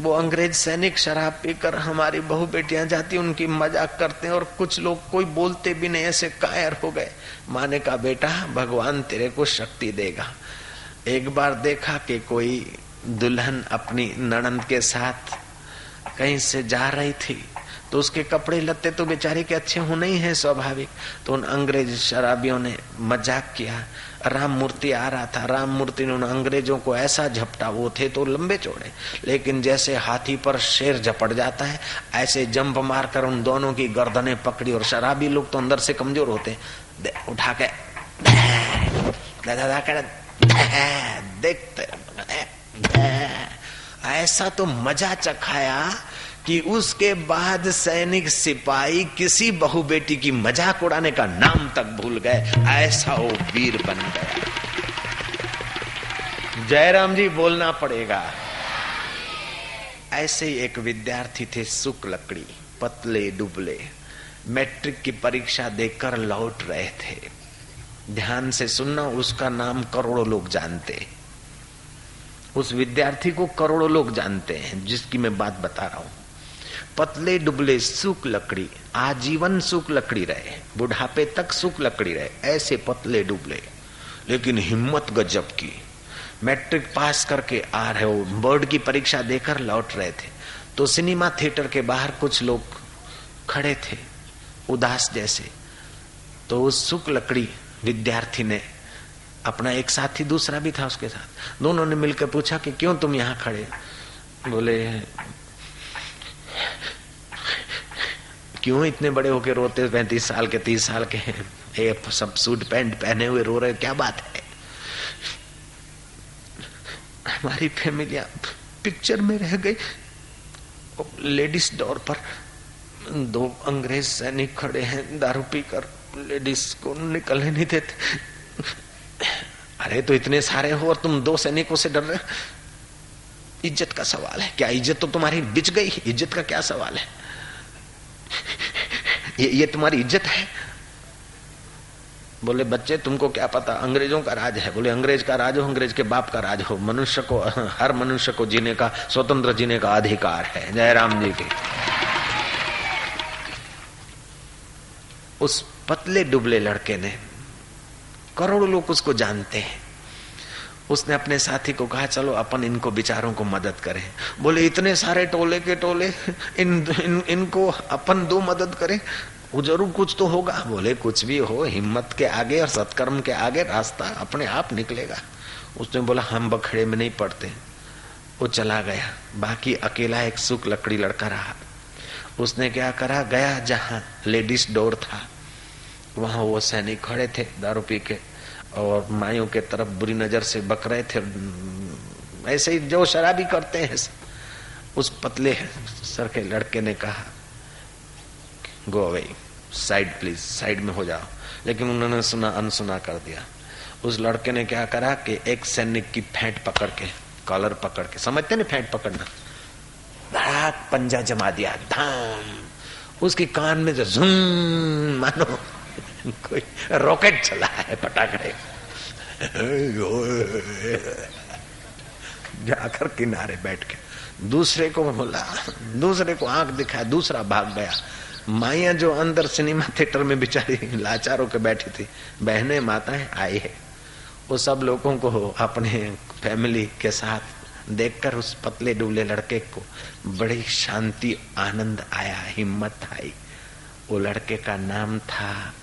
वो अंग्रेज़ सैनिक शराब पीकर हमारी बहु बेटियाँ जाती, उनकी मज़ाक करते हैं और कुछ लोग कोई बोलते भी नहीं, ऐसे कायर हो गए। माने का बेटा, भगवान तेरे को शक्ति देगा। एक बार देखा कि कोई दुल्हन अपनी नणंद के साथ कहीं से जा रही थी तो उसके कपड़े लत्ते तो बेचारे के अच्छे होने ही है, स्वाभाविक। तो उन अंग्रेज़ शराबियों ने मज़ाक किया। राम मूर्ति आ रहा था, राम मूर्ति ने उन अंग्रेज़ों को ऐसा झपटा, वो थे तो लंबे चौड़े, लेकिन जैसे हाथी पर शेर झपट जाता है, ऐसे जंप मारकर उन दोनों की गर्दनें पकड़ी और शराबी लोग तो अंदर से कमज़ोर होते उठा के देखते ऐसा तो मज़ा चखाया कि उसके बाद सैनिक सिपाही किसी बहु बेटी की मज़ाक उड़ाने का नाम तक भूल गए। ऐसा वो वीर बन गया। जयराम जी, बोलना पड़ेगा। ऐसे ही एक विद्यार्थी थे सुख लकड़ी, पतले डुबले मैट्रिक की परीक्षा देकर लौट रहे थे। ध्यान से सुनना, उसका नाम करोड़ों लोग जानते। उस विद्यार्थी को करोड़ों लोग जानते हैं, जिसकी मैं बात बता रहा हूँ। पतले डुबले सूख लकड़ी, आजीवन सूख लकड़ी रहे, बुढ़ापे तक सूख लकड़ी रहे, ऐसे पतले डुबले। लेकिन हिम्मत गजब की। मैट्रिक पास करके आ रहे हो, बोर्ड की परीक्षा देकर लौट रहे थे। तो सिनेमा थिएटर के बाहर कुछ लोग खड़े थे, उदास जैसे। तो उस सुख लकड़ी विद्यार्थी ने अपना एक साथी दूसरा भी था उसके साथ। दोनों ने मिलकर पूछा कि क्यों तुम यहाँ खड़े? बोले क्यों इतने बड़े होके रोते पैंतीस साल के, तीस साल के ये सब सूट पैंट पहने हुए रो रहे क्या बात है? हमारी फैमिलिया पिक्चर में रह गई। लेडीज़ डोर पर दो अंग्रेज़ सैनिक खड़े हैं। दारू पीकर लेडीज़ को निकलने नहीं देते। अरे तो इतने सारे हो और तुम दो सैनिकों से डर रहे इज़्ज़त का सवाल है। क्या इज़्ज़त तो तुम्हारी बिच गई? इज़्ज़त का क्या सवाल है? ये ये तुम्हारी इज़्ज़त है? बोले, बच्चे, तुमको क्या पता? अंग्रेज़ों का राज है। बोले, अंग्रेज़ का राज हो, अंग्रेज़ के बाप का राज हो। मनुष्य को, हर मनुष्य को जीने का, स्वतंत्र जीने का अधिकार है। जयराम जी के। उस पतले, डुबले लड़के ने करोड़ों लोग उसको जानते हैं। उसने अपने साथी को कहा चलो अपन इनको बिचारों को मदद करें। बोले इतने सारे टोले के टोले इन, इन इनको अपन दो मदद करें। वो ज़रूर कुछ तो होगा। बोले कुछ भी हो हिम्मत के आगे और सत्कर्म के आगे रास्ता अपने आप निकलेगा। उसने बोला हम बखड़े में नहीं पड़ते। वो चला गया। बाकी अकेला एक सुख लकड़ी लड़का रहा। उसने क्या करा? गया जहाँ लेडीज़ डोर था। वहाँ वो सैनिक खड़े थे दारू पी के। और माइयों के तरफ़ बुरी नज़र से बक रहे थे। ऐसे ही जो शराबी करते हैं, उस पतले सर के लड़के ने कहा go away side please side में हो जाओ। लेकिन उन्होंने सुना, अनसुना कर दिया। उस लड़के ने क्या करा कि एक सैनिक की फेंट पकड़ के, कॉलर पकड़ के, समझते ना फेंट पकड़ना, धड़ाक पंजा जमा दिया, धाम, उसके कान में जो झुम मानो कोई रॉकेट चला है पटाखे जाकर किनारे बैठ के, दूसरे को बोला, दूसरे को आँख दिखाया, दूसरा भाग गया। माइया जो अंदर सिनेमा थिएटर में बेचारी लाचारों के बैठी थी, बहने, माताएँ आई है। वो सब लोगों को अपने फैमिली के साथ देखकर उस पतले डुबले लड़के को बड़ी शांति, आनंद आया, हिम्मत आई। वो लड़के का नाम था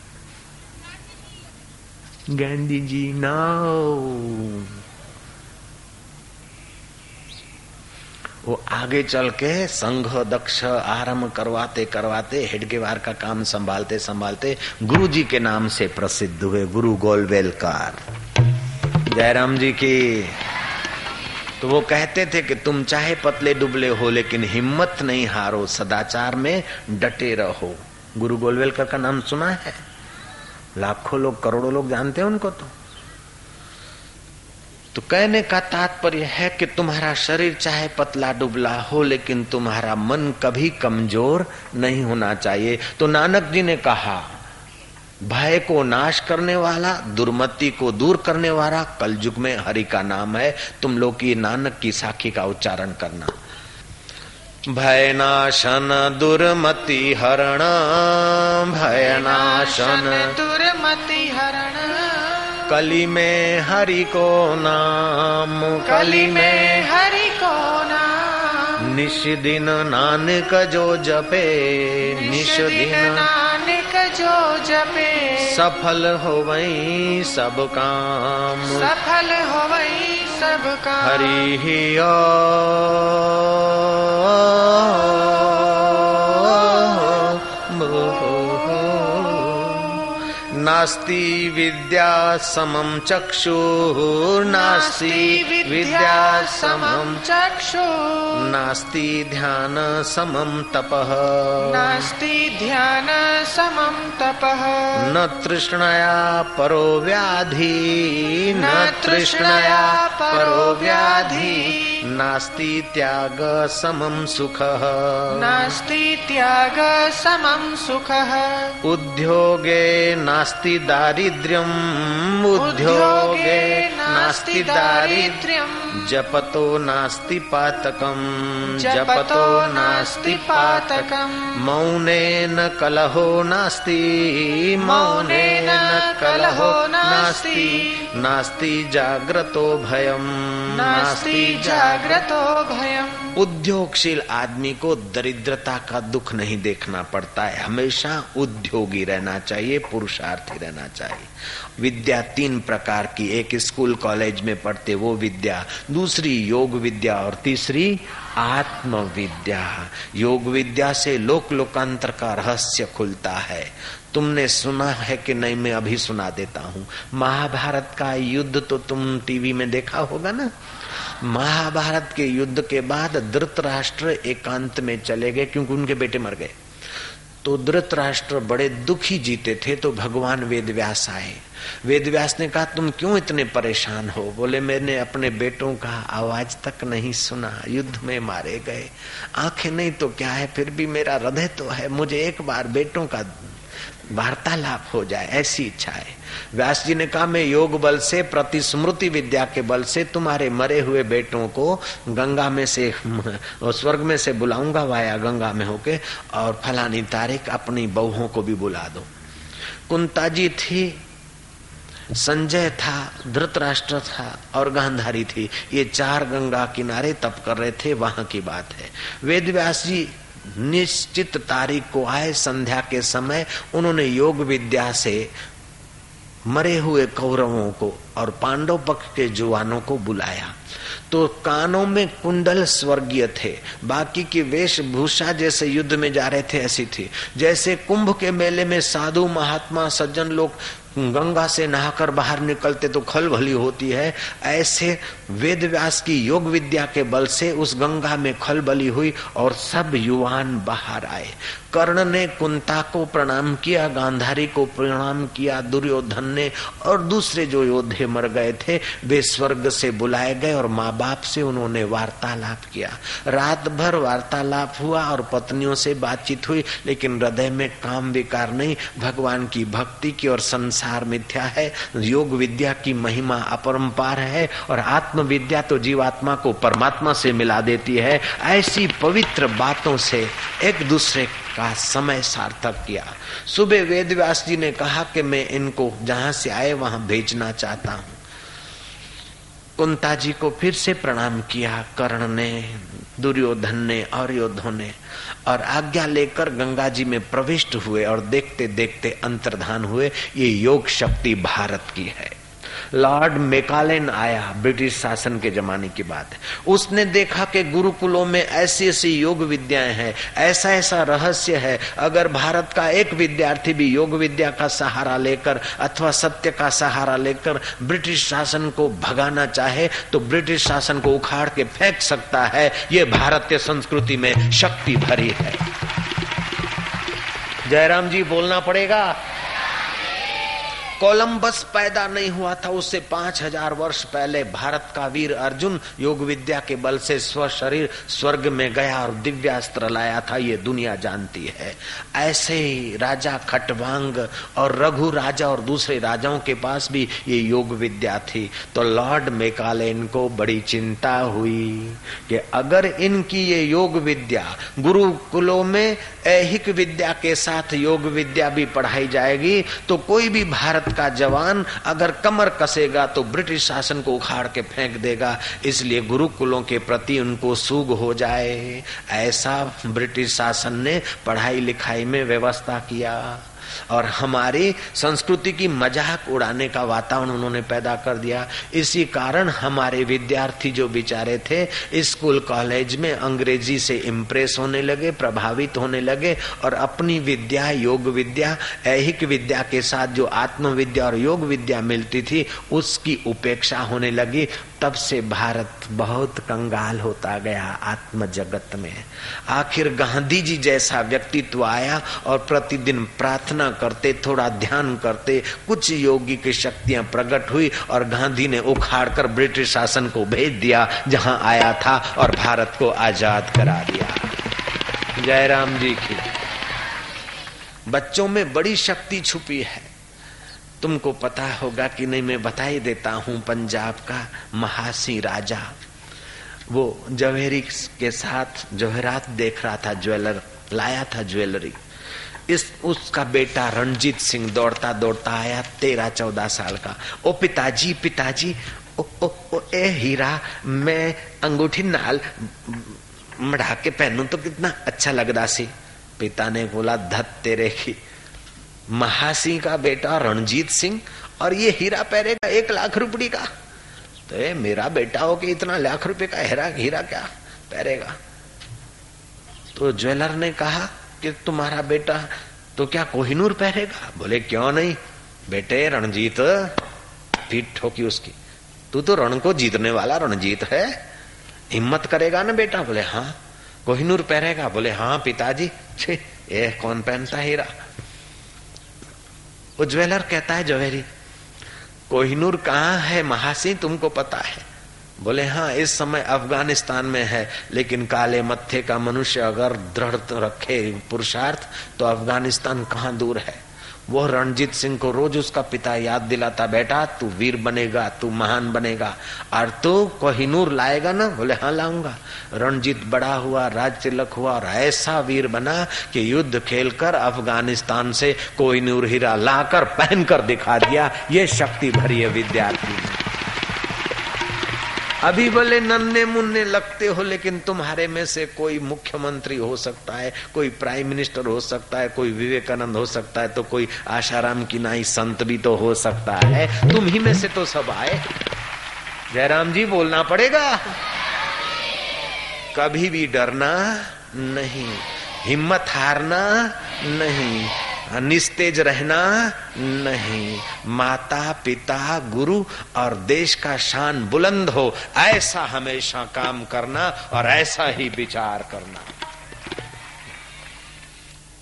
गांधी जी नाउ वो आगे चल के संघ दक्ष आरंभ करवाते करवाते हेडगेवार का काम संभालते संभालते गुरु जी के नाम से प्रसिद्ध हुए गुरु गोलवेलकार। जयराम जी की तो वो कहते थे कि तुम चाहे पतले डुबले हो लेकिन हिम्मत नहीं हारो, सदाचार में डटे रहो। गुरु गोलवेलकर का नाम सुना है? लाखों लोग, करोड़ों लोग जानते हैं उनको तो। तो कहने का तात्पर्य है कि तुम्हारा शरीर चाहे पतला, डुबला हो, लेकिन तुम्हारा मन कभी कमज़ोर नहीं होना चाहिए। तो नानक जी ने कहा, भय को नाश करने वाला, दुर्मति को दूर करने वाला, कलयुग में हरि का नाम है। तुम लोग की नानक की साखी का उच्चारण करना। भयनाशन दुर्मति हरण भयनाशन दुर्मति हरण। कली में हरि को नाम कली में हरि को नाम। निश दिन नानक जो जपे निश दिन नानक जो जपे। सफल हो वही सब काम। सफल हो वही सब काम हरि ही नास्ति विद्या समम चक्षुर्नास्ति विद्या समम चक्षु। नास्ति ध्यान समम तपः। नास्ति ध्यान समम तपः। न तृष्णया परो व्याधि न तृष्णया परो व्याधि। नास्ति त्याग समम सुखः। नास्ति त्याग समम सुखः। उद्योगे नास्ति दारिद्र्यम् उद्योगे नास्ति दारिद्र्यम्। जपतो नास्ति पातकम्। जपतो नास्ति पातकम्। मौनेन कलहो नास्ति। मौनेन कलहो नास्ति। नास्ति। जाग्रतो भयम्। नास्ति जाग्रतो भयम्। उद्योगशील आदमी को दरिद्रता का दुख नहीं देखना पड़ता है। हमेशा उद्योगी रहना चाहिए पुरुषार्थी रहना चाहिए। विद्या तीन प्रकार की, एक स्कूल, कॉलेज में पढ़ते वो विद्या, दूसरी योग विद्या और तीसरी आत्म विद्या योग विद्या से लोक लोकांतर का रहस्य खुलता है। तुमने सुना है कि नहीं, मैं अभी सुना देता हूँ। महाभारत का युद्ध तो तुम टीवी में देखा होगा ना? महाभारत के युद्ध के बाद धृतराष्ट्र एकांत में चले गए क्योंकि उनके बेटे मर गए। तो धृतराष्ट्र बड़े दुखी जीते थे तो भगवान वेद व्यास आए। वेद व्यास ने कहा, तुम क्यों इतने परेशान हो? बोले, मैंने अपने बेटों का आवाज़ तक नहीं सुना, युद्ध में मारे गए। आँखें नहीं तो क्या है, फिर भी मेरा हृदय तो है। मुझे एक बार बेटों का वार्तालाप हो जाए, ऐसी इच्छा है। व्यास जी ने कहा, मैं योग बल से प्रति स्मृति विद्या के बल से तुम्हारे मरे हुए बेटों को गंगा में से स्वर्ग में से बुलाऊँगा, वाया गंगा में होके, और फलानी तारीख अपनी बहुओं को भी बुला दो। कुंता जी थी, संजय था, धृतराष्ट्र था, और गांधारी थी। ये चार गंगा किनारे तप कर रहे थे, वहाँ की बात है। वेद व्यास जी निश्चित तारीख को आए, संध्या के समय उन्होंने योग विद्या से मरे हुए कौरवों को और पांडव पक्ष के जुवानों को बुलाया। तो कानों में कुंडल स्वर्गीय थे, बाकी की वेशभूषा जैसे युद्ध में जा रहे थे, ऐसी थी। जैसे कुंभ के मेले में साधु, महात्मा, सज्जन लोग गंगा से नहाकर बाहर निकलते तो खल भली होती है। ऐसे वेद व्यास की योग विद्या के बल से उस गंगा में खल बली हुई और सब युवान बाहर आए। कर्ण ने कुंता को प्रणाम किया, गांधारी को प्रणाम किया, दुर्योधन ने और दूसरे जो योद्धे मर गए थे, वे स्वर्ग से बुलाए गए और माँ बाप से उन्होंने वार्तालाप किया। रात भर वार्तालाप हुआ और पत्नियों से बातचीत हुई, लेकिन हृदय में काम विकार नहीं, भगवान की भक्ति की और संसार मिथ्या है, योग विद्या की महिमा अपरंपार है और आत्म विद्या तो जीवात्मा को परमात्मा से मिला देती है। ऐसी पवित्र बातों से एक दूसरे का समय सार्थक किया। सुबह वेद व्यास जी ने कहा कि मैं इनको जहाँ से आए वहाँ भेजना चाहता हूँ। कुंता जी को फिर से प्रणाम किया, कर्ण ने, दुर्योधन ने और योद्धों ने, और आज्ञा लेकर गंगा जी में प्रविष्ट हुए और देखते देखते अंतर्धान हुए, ये योग शक्ति भारत की है। लॉर्ड मेकालेन आया, ब्रिटिश शासन के जमाने की बात है। उसने देखा कि गुरुकुलों में ऐसी ऐसी योग विद्याएँ हैं ऐसा ऐसा रहस्य है, अगर भारत का एक विद्यार्थी भी योग विद्या का सहारा लेकर अथवा सत्य का सहारा लेकर ब्रिटिश शासन को भगाना चाहे तो ब्रिटिश शासन को उखाड़ के फेंक सकता है। ये भारतीय संस्कृति में शक्ति भरी है। जयराम जी, बोलना पड़ेगा? कोलंबस पैदा नहीं हुआ था, उससे पाँच हज़ार वर्ष पहले भारत का वीर अर्जुन योग विद्या के बल से स्व शरीर स्वर्ग में गया और दिव्यास्त्र लाया था, ये दुनिया जानती है। ऐसे ही राजा खटवांग और रघु राजा और दूसरे राजाओं के पास भी ये योग विद्या थी। तो लॉर्ड मेकालेन को बड़ी चिंता हुई कि अगर इनकी ये योग विद्या गुरुकुलों में ऐहिक विद्या के साथ योग विद्या भी पढ़ाई जाएगी तो कोई भी भारत भारत का जवान अगर कमर कसेगा तो ब्रिटिश शासन को उखाड़ के फेंक देगा। इसलिए गुरुकुलों के प्रति उनको सूग हो जाए। ऐसा ब्रिटिश शासन ने पढ़ाई लिखाई में व्यवस्था किया। और हमारी संस्कृति की मज़ाक उड़ाने का वातावरण उन्होंने पैदा कर दिया। इसी कारण हमारे विद्यार्थी जो बिचारे थे, स्कूल, कॉलेज में अंग्रेज़ी से इम्प्रेस होने लगे, प्रभावित होने लगे और अपनी विद्या, योग विद्या, ऐहिक विद्या के साथ जो आत्मविद्या और योग विद्या मिलती थी, उसकी उपेक्षा होने लगी। तब से भारत बहुत कंगाल होता गया आत्म जगत में। आखिर गांधी जी जैसा व्यक्तित्व आया और प्रतिदिन प्रार्थना करते, थोड़ा ध्यान करते, कुछ योगी की शक्तियाँ प्रकट हुई और गांधी ने उखाड़ कर ब्रिटिश शासन को भेज दिया, जहाँ आया था और भारत को आज़ाद करा दिया। जयराम जी की, बच्चों में बड़ी शक्ति छुपी है। तुमको पता होगा कि नहीं, मैं बता ही देता हूँ, पंजाब का महासी राजा। वो जवेरी के साथ जवेरात देख रहा था, ज्वेलर, लाया था ज्वेलरी। इस उसका बेटा रणजीत सिंह दौड़ता दौड़ता आया तेरह चौदह साल का। ओ पिताजी पिताजी ओ, ओ, ओ ए हीरा मैं अंगूठी नाल मढ़ा के पहनू तो कितना अच्छा लगता सी। पिता ने बोला धत तेरे की महासिंह का बेटा रणजीत सिंह और ये हीरा पहरेगा एक लाख रुपये का। तो ये मेरा बेटा हो कि इतना लाख रुपए का हीरा हीरा क्या पहरेगा तो ज्वेलर ने कहा कि तुम्हारा बेटा तो क्या कोहिनूर पहरेगा? बोले, क्यों नहीं? बेटे, रणजीत, पीठ ठोकी उसकी। तू तो रण को जीतने वाला रणजीत है। हिम्मत करेगा ना बेटा? बोले हाँ। कोहिनूर पहरेगा? बोले हाँ पिताजी। छे, ये कौन पहनता हीरा? वो ज्वेलर कहता है जवेरी कोहिनूर कहाँ है महासी? तुमको पता है। बोले हाँ इस समय अफ़गानिस्तान में है, लेकिन काले मत्थे का मनुष्य अगर दृढ़ रखे पुरुषार्थ तो अफ़गानिस्तान कहाँ दूर है? वो रणजीत सिंह को रोज उसका पिता याद दिलाता, बेटा, तू वीर बनेगा, तू महान बनेगा, और तू कोहिनूर लाएगा ना? बोले हाँ लाऊँगा। रणजीत बड़ा हुआ राज तिलक हुआ, और ऐसा वीर बना कि युद्ध खेलकर अफ़गानिस्तान से कोहिनूर हीरा लाकर पहनकर दिखा दिया, ये शक्ति भरी है विद्यार्थी। अभी बोले नन्ने मुन्ने लगते हो, लेकिन तुम्हारे में से कोई मुख्यमंत्री हो सकता है, कोई प्राइम मिनिस्टर हो सकता है, कोई विवेकानंद हो सकता है तो कोई आशाराम की नाई संत भी तो हो सकता है। तुम ही में से तो सब आए। जयराम जी, बोलना पड़ेगा। कभी भी डरना नहीं। हिम्मत हारना नहीं, निस्तेज रहना नहीं। माता पिता गुरु और देश का शान बुलंद हो, ऐसा हमेशा काम करना और ऐसा ही विचार करना।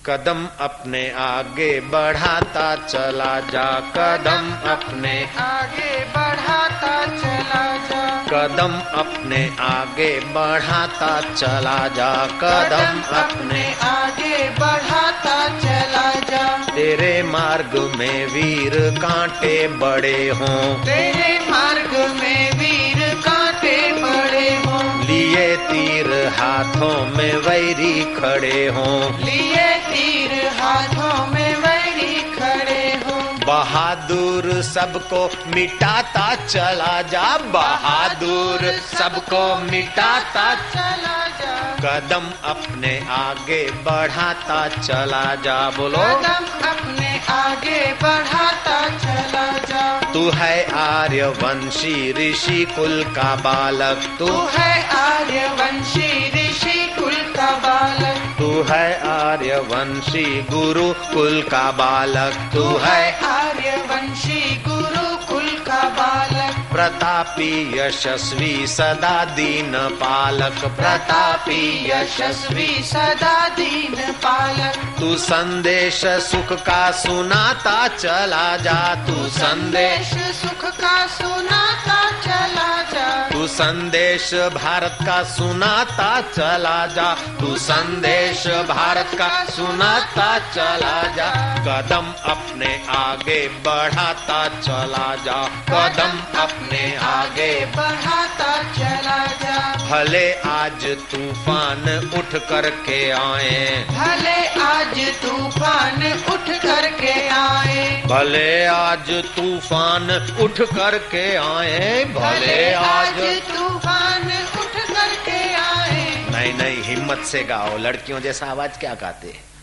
कदम अपने आगे बढ़ाता चला जा, कदम अपने आगे बढ़ाता चला जा। कदम अपने आगे बढ़ाता चला जा कदम अपने आगे बढ़ाता चला जा। तेरे मार्ग में वीर कांटे बड़े हों। तेरे मार्ग में वीर कांटे बड़े हों। लिए तीर हाथों में वैरी खड़े हों। लिए बहादुर सबको मिटाता चला जा बहादुर सबको मिटाता चला जा। कदम अपने आगे बढ़ाता चला जा बोलो। कदम अपने आगे बढ़ाता चला जा। तू है आर्यवंशी ऋषि कुल का बालक तू है आर्यवंशी तू है आर्यवंशी गुरु कुल का बालक तू है। आर्यवंशी गुरु कुल का बालक। प्रतापी यशस्वी सदा दीन पालक। प्रतापी यशस्वी सदा दीन पालक। तू संदेश सुख का सुनाता चला जा। तू संदेश संदेश सुख का सुनाता चला जा। तू संदेश भारत का सुनाता चला जा। तू संदेश भारत का सुनाता चला जा। कदम अपने आगे बढ़ाता चला जा। कदम अपने आगे बढ़ाता चला जा। भले आज तूफ़ान उठ करके आए। भले आज तूफ़ान उठ करके आए। भले आज तूफ़ान उठ करके आए। भले आज तूफ़ान उठ करके आए। नहीं नहीं हिम्मत से गाओ। लड़कियों जैसा आवाज़ क्या गाते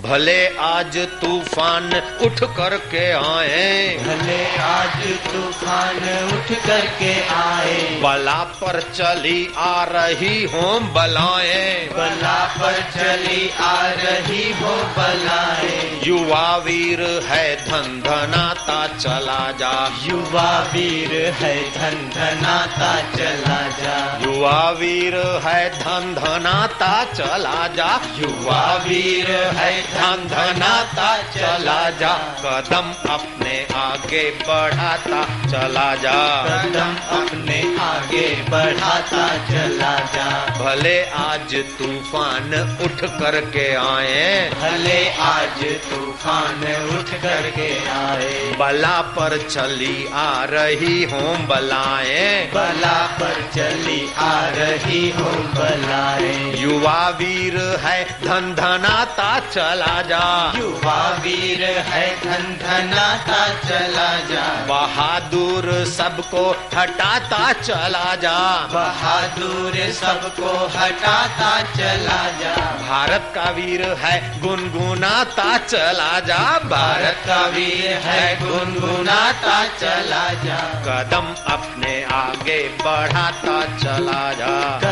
भले आज तूफ़ान उठ करके आए। भले आज तूफ़ान उठ करके आए। बला पर चली आ रही हो बलाए। बला पर चली आ रही हो बलाए। युवा वीर है धन धनाता चला जा। युवा वीर है धन धनाता चला जा। युवा वीर है धन धनाता चला जा। युवा वीर है धन धनाता चला जा कदम अपने आगे बढ़ाता चला जा। कदम अपने आगे बढ़ाता चला जा। भले आज तूफ़ान उठ करके आए। भले आज तूफ़ान उठ करके आए। बला पर चली आ रही हो बलाए। बला पर चली आ रही हो बलाए। युवा वीर है धन धनाता चला जा। युवा वीर है धन धनाता चला जा। बहादुर सबको हटाता चला जा। बहादुर सबको हटाता चला जा। भारत का वीर है गुनगुनाता चला जा। भारत का वीर है गुनगुनाता चला जा। कदम अपने आगे बढ़ाता चला जा।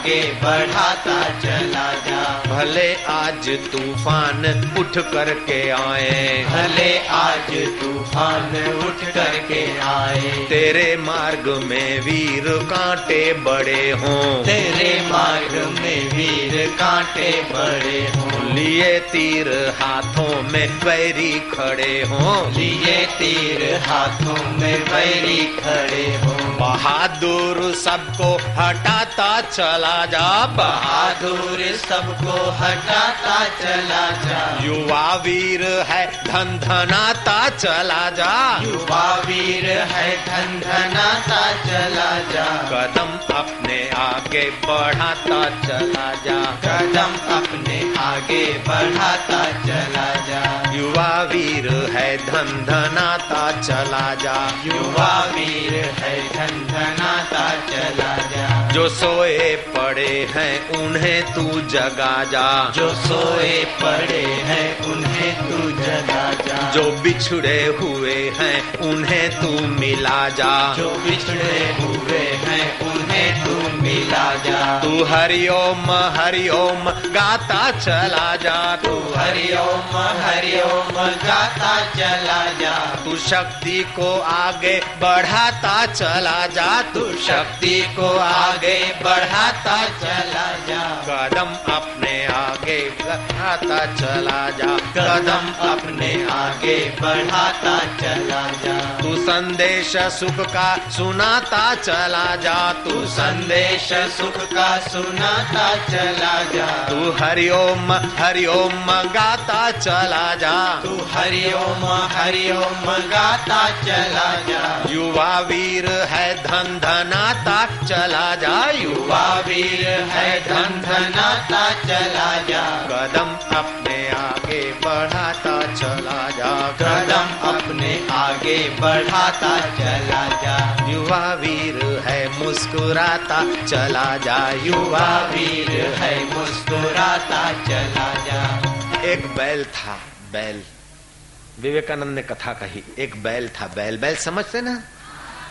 आगे बढ़ाता चला जा। भले आज तूफ़ान उठ करके आए। भले आज तूफ़ान उठ करके आए। तेरे मार्ग में वीर कांटे बड़े हों। तेरे मार्ग में वीर कांटे बड़े हों। लिए तीर हाथों में बैरी खड़े हों। लिए तीर हाथों में बैरी खड़े हो। बहादुर सबको हटाता चला जा बहादुर सबको हटाता चला जा। युवा वीर है धन धनाता चला जा। युवा वीर है धन धनाता चला जा। कदम अपने आगे बढ़ाता चला जा। कदम अपने आगे बढ़ाता चला जा। युवा वीर है धन धनाता चला जा। युवा वीर है धन धनाता चला जा। जो सोए पड़े हैं उन्हें तू जगा जा। जो सोए पड़े हैं उन्हें तू जगा जा। जो बिछड़े हुए हैं उन्हें तू मिला जा। जो बिछड़े हुए हैं उन्हें तू मिला जा। तू हरिओम हरिओम गाता चला जा। तू हरिओम हरिओम गाता चला जा। तू शक्ति को आगे बढ़ाता चला जा। तू शक्ति को आगे बढ़ाता चला जा। कदम अपने आगे बढ़ाता चला जा। कदम अपने आगे बढ़ाता चला जा। तू संदेश सुख का सुनाता चला जा। तू संदेश सुख का सुनाता चला जा। तू हरिओम हरिओम गाता चला जा। तू हरिओम हरिओम गाता चला जा। युवा वीर है धन धनाता चला जा। युवा वीर है धन धनाता चला जा। कदम अपने आगे बढ़ाता बढ़ाता, चला जा। युवा वीर है, मुस्कुराता, चला जा। युवा वीर है, मुस्कुराता, चला जा। एक बैल था, बैल। विवेकानंद ने कथा कही, एक बैल था, बैल। बैल समझते ना?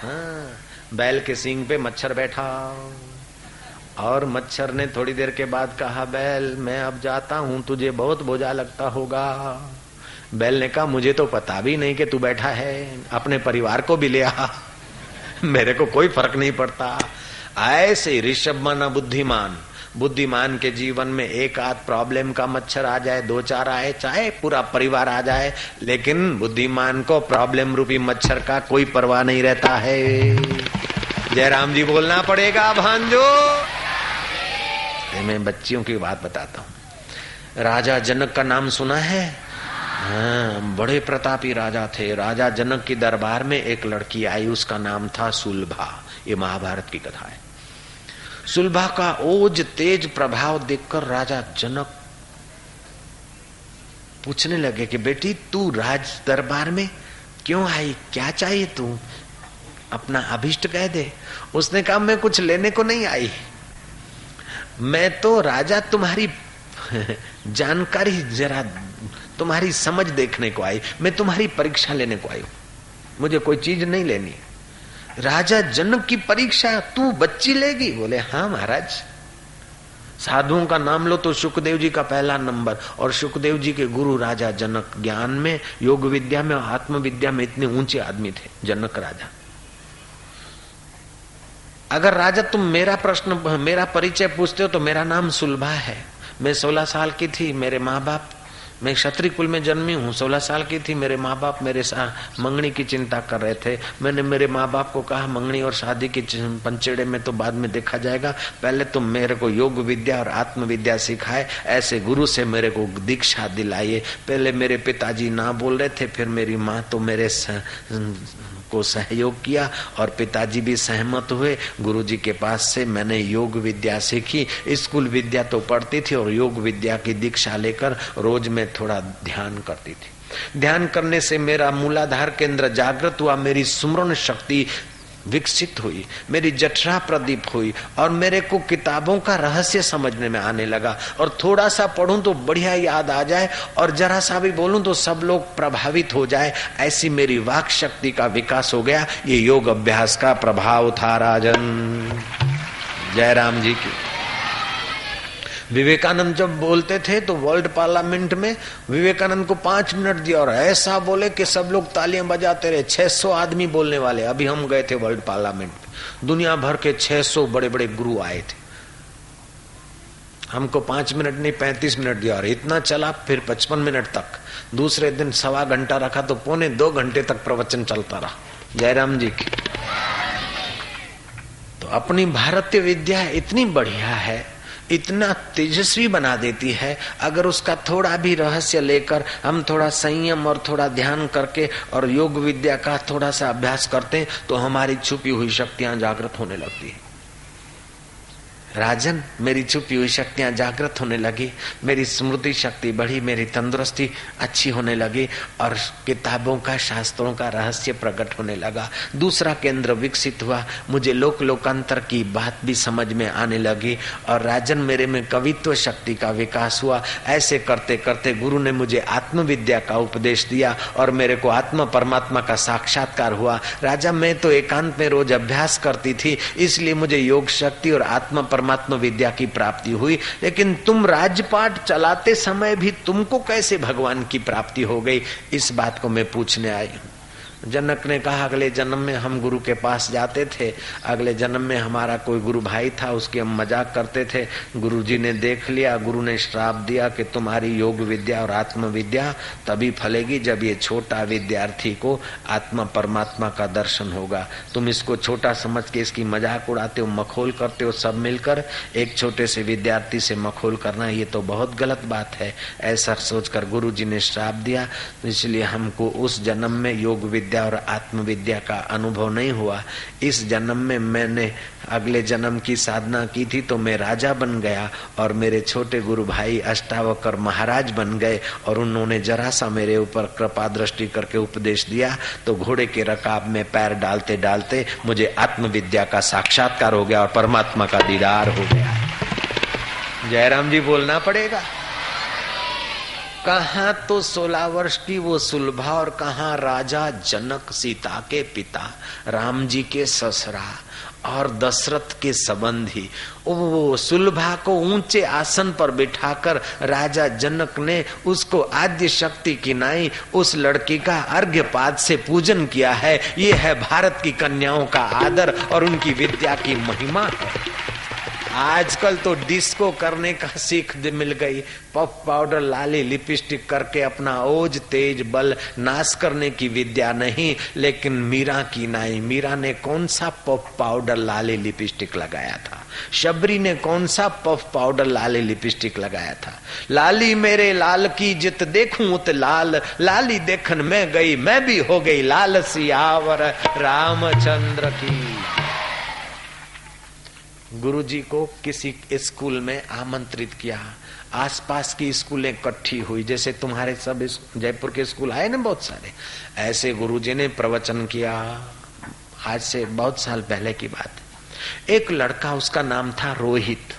हाँ बैल के सींग पे मच्छर बैठा। और मच्छर ने थोड़ी देर के बाद कहा, बैल, मैं अब जाता हूँ, तुझे बहुत बोझा लगता होगा। बैल ने कहा, मुझे तो पता भी नहीं कि तू बैठा है। अपने परिवार को भी ले आ। मेरे को कोई फ़र्क नहीं पड़ता। ऐसे ऋषभ माना बुद्धिमान। बुद्धिमान के जीवन में एक आध प्रॉब्लम का मच्छर आ जाए, दो चार आए, चाहे पूरा परिवार आ जाए, लेकिन बुद्धिमान को प्रॉब्लम रूपी मच्छर का कोई परवाह नहीं रहता है। जयराम जी बोलना पड़ेगा, भांजो। मैं बच्चियों की बात बताता हूँ। राजा जनक का नाम सुना है? हाँ बड़े प्रतापी राजा थे। राजा जनक की दरबार में एक लड़की आई, उसका नाम था सुलभा। ये महाभारत की कथा है। सुलभा का ओज तेज प्रभाव देखकर राजा जनक पूछने लगे कि, बेटी, तू राज दरबार में क्यों आई? क्या चाहिए तू? अपना अभिष्ट कह दे। उसने कहा, मैं कुछ लेने को नहीं आई। मैं तो राजा तुम्हारी जानकारी जरा तुम्हारी समझ देखने को आई, मैं तुम्हारी परीक्षा लेने को आई मुझे कोई चीज़ नहीं लेनी है। राजा जनक की परीक्षा तू बच्ची लेगी? बोले हाँ महाराज। साधुओं का नाम लो तो सुखदेव जी का पहला नंबर और सुखदेव जी के गुरु राजा जनक ज्ञान में, योग विद्या में आत्म विद्या में इतने ऊँचे आदमी थे, जनक राजा। अगर राजा तुम मेरा प्रश्न, मेरा परिचय पूछते हो तो मेरा नाम सुलभा है। मैं सोलह साल की थी, मेरे माँ बाप मैं क्षत्रिय कुल में जन्मी हूँ, सोलह साल की थी, मेरे माँ बाप मेरे मंगनी की चिंता कर रहे थे। मैंने मेरे माँ बाप को कहा, मंगनी और शादी की पंचेड़े में तो बाद में देखा जाएगा। पहले तुम मेरे को योग विद्या और आत्म विद्या सिखाए, ऐसे गुरु से मेरे को दीक्षा दिलाइए। पहले मेरे पिताजी ना बोल रहे थे, फिर मेरी माँ तो मेरे को सहयोग किया और पिताजी भी सहमत हुए। गुरुजी के पास से मैंने योग विद्या सीखी। स्कूल विद्या तो पढ़ती थी और योग विद्या की दीक्षा लेकर रोज में थोड़ा ध्यान करती थी। ध्यान करने से मेरा मूलाधार केंद्र जागृत हुआ, मेरी सुमरण शक्ति विकसित हुई, मेरी जठरा प्रदीप हुई और मेरे को किताबों का रहस्य समझने में आने लगा। और थोड़ा सा पढ़ूं तो बढ़िया याद आ जाए और जरा सा भी बोलूँ तो सब लोग प्रभावित हो जाए। ऐसी मेरी वाक शक्ति का विकास हो गया। ये योग अभ्यास का प्रभाव था, राजन। जय राम जी की। विवेकानंद जब बोलते थे तो वर्ल्ड पार्लियामेंट में विवेकानंद को पाँच मिनट दिया और ऐसा बोले कि सब लोग तालियाँ बजाते रहे। 600 आदमी बोलने वाले। अभी हम गए थे वर्ल्ड पार्लियामेंट में दुनिया भर के 600 बड़े बड़े गुरु आए थे। हमको पाँच मिनट नहीं, पैंतीस मिनट दिया और इतना चला, फिर पचपन मिनट तक। दूसरे दिन सवा घंटा रखा तो पौने दो घंटे तक प्रवचन चलता रहा। जयराम जी की। तो अपनी भारतीय विद्या इतनी बढ़िया है। इतना तेजस्वी बना देती है, अगर उसका थोड़ा भी रहस्य लेकर हम थोड़ा संयम और थोड़ा ध्यान करके और योग विद्या का थोड़ा सा अभ्यास करते हैं तो हमारी छुपी हुई शक्तियाँ जागृत होने लगती है। राजन, मेरी छुपी हुई शक्तियाँ जागृत होने लगी, मेरी स्मृति शक्ति बढ़ी, मेरी तंदुरुस्ती अच्छी होने लगी, और किताबों का, शास्त्रों का रहस्य प्रकट होने लगा। दूसरा केंद्र विकसित हुआ, मुझे लोक लोकांतर की बात भी समझ में आने लगी, और राजन, मेरे में कवित्व शक्ति का विकास हुआ। ऐसे करते करते गुरु ने मुझे आत्मविद्या का उपदेश दिया, और मेरे को आत्म परमात्मा का साक्षात्कार हुआ। राजा, मैं तो एकांत में रोज अभ्यास करती थी, इसलिए मुझे योग शक्ति और आत्म परमात्मा विद्या की प्राप्ति हुई, लेकिन तुम राजपाट चलाते समय भी तुमको कैसे भगवान की प्राप्ति हो गई? इस बात को मैं पूछने आई हूँ। जनक ने कहा, अगले जन्म में हम गुरु के पास जाते थे। अगले जन्म में हमारा कोई गुरु भाई था, उसके हम मज़ाक करते थे। गुरु जी ने देख लिया, गुरु ने श्राप दिया कि तुम्हारी योग विद्या और आत्म विद्या तभी फलेगी जब ये छोटा विद्यार्थी को आत्मा परमात्मा का दर्शन होगा। तुम इसको छोटा समझ के इसकी मज़ाक उड़ाते हो, मखोल करते हो, सब मिलकर एक छोटे से विद्यार्थी से मखोल करना, ये तो बहुत गलत बात है। ऐसा सोचकर गुरु जी ने श्राप दिया, इसलिए हमको उस जन्म में योग विद्या विद्या और आत्मविद्या का अनुभव नहीं हुआ। इस जन्म में मैंने अगले जन्म की साधना की थी तो मैं राजा बन गया और मेरे छोटे गुरु भाई अष्टावकर महाराज बन गए और उन्होंने जरा सा मेरे ऊपर कृपा दृष्टि करके उपदेश दिया। तो घोड़े के रकाब में पैर डालते डालते मुझे आत्मविद्या का साक्षात्कार हो गया और परमात्मा का दीदार हो गया। जयराम जी बोलना पड़ेगा। कहा तो सोलह वर्ष की वो सुलभा और कहा राजा जनक सीता के पिता, राम जी के ससरा और दशरथ के संबंधी। वो सुलभा को ऊँचे आसन पर बिठाकर राजा जनक ने उसको आद्य शक्ति की नाई, उस लड़की का अर्घ्यपाद से पूजन किया है। ये है भारत की कन्याओं का आदर और उनकी विद्या की महिमा है। आजकल तो डिस्को करने का सीख मिल गई। पफ पाउडर, लाली लिपस्टिक करके अपना ओज तेज बल नाश करने की विद्या नहीं, लेकिन मीरा की नाई। मीरा ने कौन सा पफ पाउडर, लाली लिपस्टिक लगाया था? शबरी ने कौन सा पफ पाउडर, लाली लिपस्टिक लगाया था? लाली मेरे लाल की जित देखूँ उत लाल। लाली देखन में गई, मैं भी हो गई लाल सियावर रामचंद्र की। गुरुजी को किसी स्कूल में आमंत्रित किया। आसपास की स्कूलें इकट्ठी हुई, जैसे तुम्हारे सब जयपुर के स्कूल आए ना बहुत सारे। ऐसे गुरुजी ने प्रवचन किया। आज से बहुत साल पहले की बात। एक लड़का, उसका नाम था रोहित।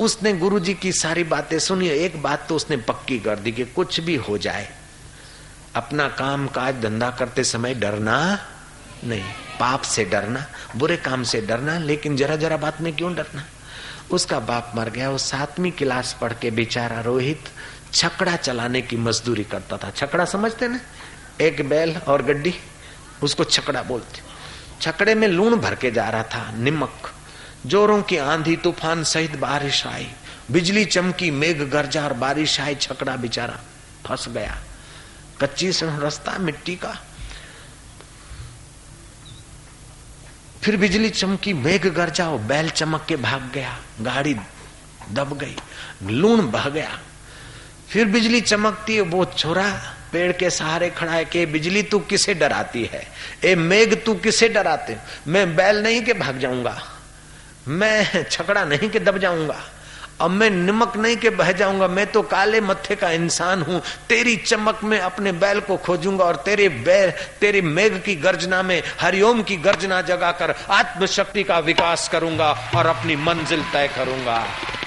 उसने गुरुजी की सारी बातें सुनी, एक बात तो उसने पक्की कर दी कि कुछ भी हो जाए। अपना काम काज धंधा करते समय डरना नहीं। पाप से डरना, बुरे काम से डरना, लेकिन जरा जरा बात में क्यों डरना? उसका बाप मर गया, वो सातवीं क्लास पढ़ के बेचारा रोहित छकड़ा चलाने की मजदूरी करता था। छकड़ा समझते ना? एक बैल और गड्डी, उसको छकड़ा बोलते। छकड़े में लूण भर के जा रहा था, निमक, जोरों की आंधी, तूफ़ान सहित बारिश आई। बिजली चमकी, मेघ गरजा और बारिश आई, छकड़ा बेचारा फंस गया। कच्ची रास्ता मिट्टी का फिर बिजली चमकी, मेघ गरजाओ बैल चमक के भाग गया। गाड़ी दब गई लून बह गया। फिर बिजली चमकती है, वो छोरा पेड़ के सहारे खड़ा है कि, बिजली, तू किसे डराती है? ए, मेघ, तू किसे डराते? मैं बैल नहीं के भाग जाऊँगा। मैं छकड़ा नहीं के दब जाऊँगा। अब मैं निमक नहीं के बह जाऊँगा, मैं तो काले मत्थे का इंसान हूँ। तेरी चमक में अपने बैल को खोजूँगा और तेरे बैल, तेरे मेघ की गर्जना में, हरिओम की गर्जना जगाकर आत्मशक्ति का विकास करूँगा और अपनी मंजिल तय करूँगा।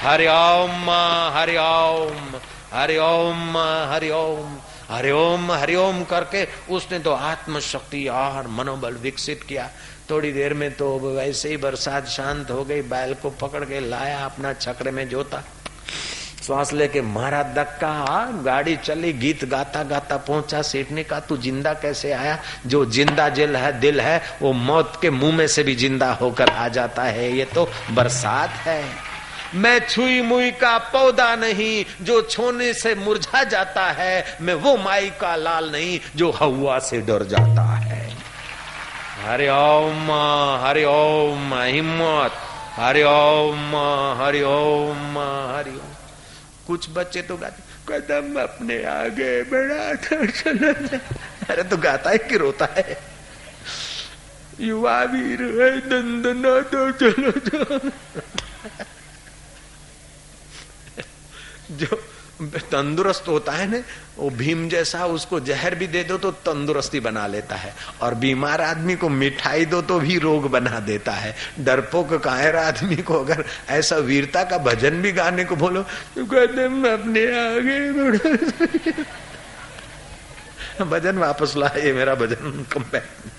हरिओम हरिओम हरिओम हरिओम हरिओम हरिओम करके उसने तो आत्मशक्ति और मनोबल विकसित किया। थोड़ी देर में तो वैसे ही बरसात शांत हो गई, बैल को पकड़ के लाया अपना छकड़े में जोता। श्वास लेके मारा, धक्का, गाड़ी चली, गीत गाता गाता पहुँचा सीटने का, तू ज़िंदा कैसे आया? जो ज़िंदा जिल है, दिल है, वो मौत के मुँह में से भी ज़िंदा होकर आ जाता है, ये तो बरसात है। मैं छुई मुई का पौधा नहीं, जो छोने से मुरझा जाता है, मैं वो माई का लाल नहीं, जो हवा से डर जाता है। हरि ओम हरि ओम, हिम्मत। हरि ओम हरि ओम हरि ओम। कुछ बच्चे तो गाते, कदम अपने आगे बढ़ा था चलो अरे तो गाता है कि रोता है? युवा वीर है दंदना तो चलो चलो जो तंदुरुस्त होता है ना, वो भीम जैसा उसको जहर भी दे दो तो तंदुरुस्ती बना लेता है। और बीमार आदमी को मिठाई दो तो भी रोग बना देता है। डरपोक कायर आदमी को अगर ऐसा वीरता का भजन भी गाने को बोलो तो कहते अपने आगे भजन वापस ला ये मेरा भजन कंपेक्ट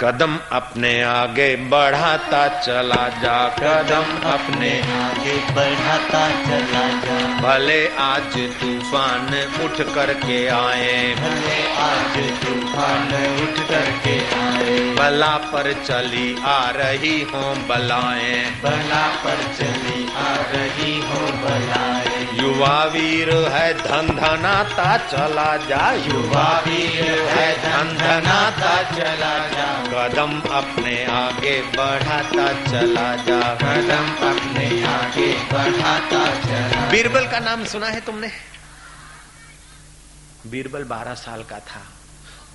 कदम अपने आगे बढ़ाता चला जा, कदम अपने आगे बढ़ाता चला जा। भले आज तूफ़ान उठ करके आए, भले आज तूफ़ान उठ करके आए। बला पर चली आ रही हो बलाएँ। बला पर चली आ रही हो बलाए। युवा वीर है धन धनाता चला जा। युवा वीर है धन धनाता चला जा। कदम अपने आगे बढ़ाता चला जा। कदम अपने आगे बढ़ाता चला। बीरबल का नाम सुना है तुमने? बीरबल बारह साल का था।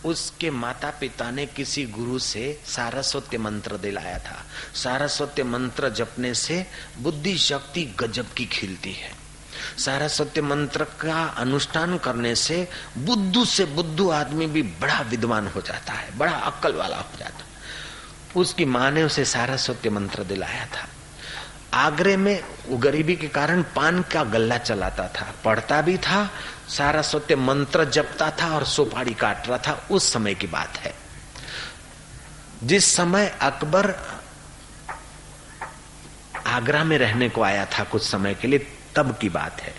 उसके माता पिता ने किसी गुरु से सारस्वत्य मंत्र दिलाया था। सारस्वत्य मंत्र जपने से बुद्धि शक्ति गजब की खिलती है। सारस्वत्य मंत्र का अनुष्ठान करने से बुद्धू से बुद्धू आदमी भी बड़ा विद्वान हो जाता है, बड़ा अक्ल वाला हो जाता है। उसकी माँ ने उसे सारस्वत्य मंत्र दिलाया था। आगरे में गरीबी के कारण पान का गल्ला चलाता था, पढ़ता भी था, सारा सत्य मंत्र जपता था और सोपाड़ी काट रहा था। उस समय की बात है। जिस समय अकबर आगरा में रहने को आया था कुछ समय के लिए, तब की बात है।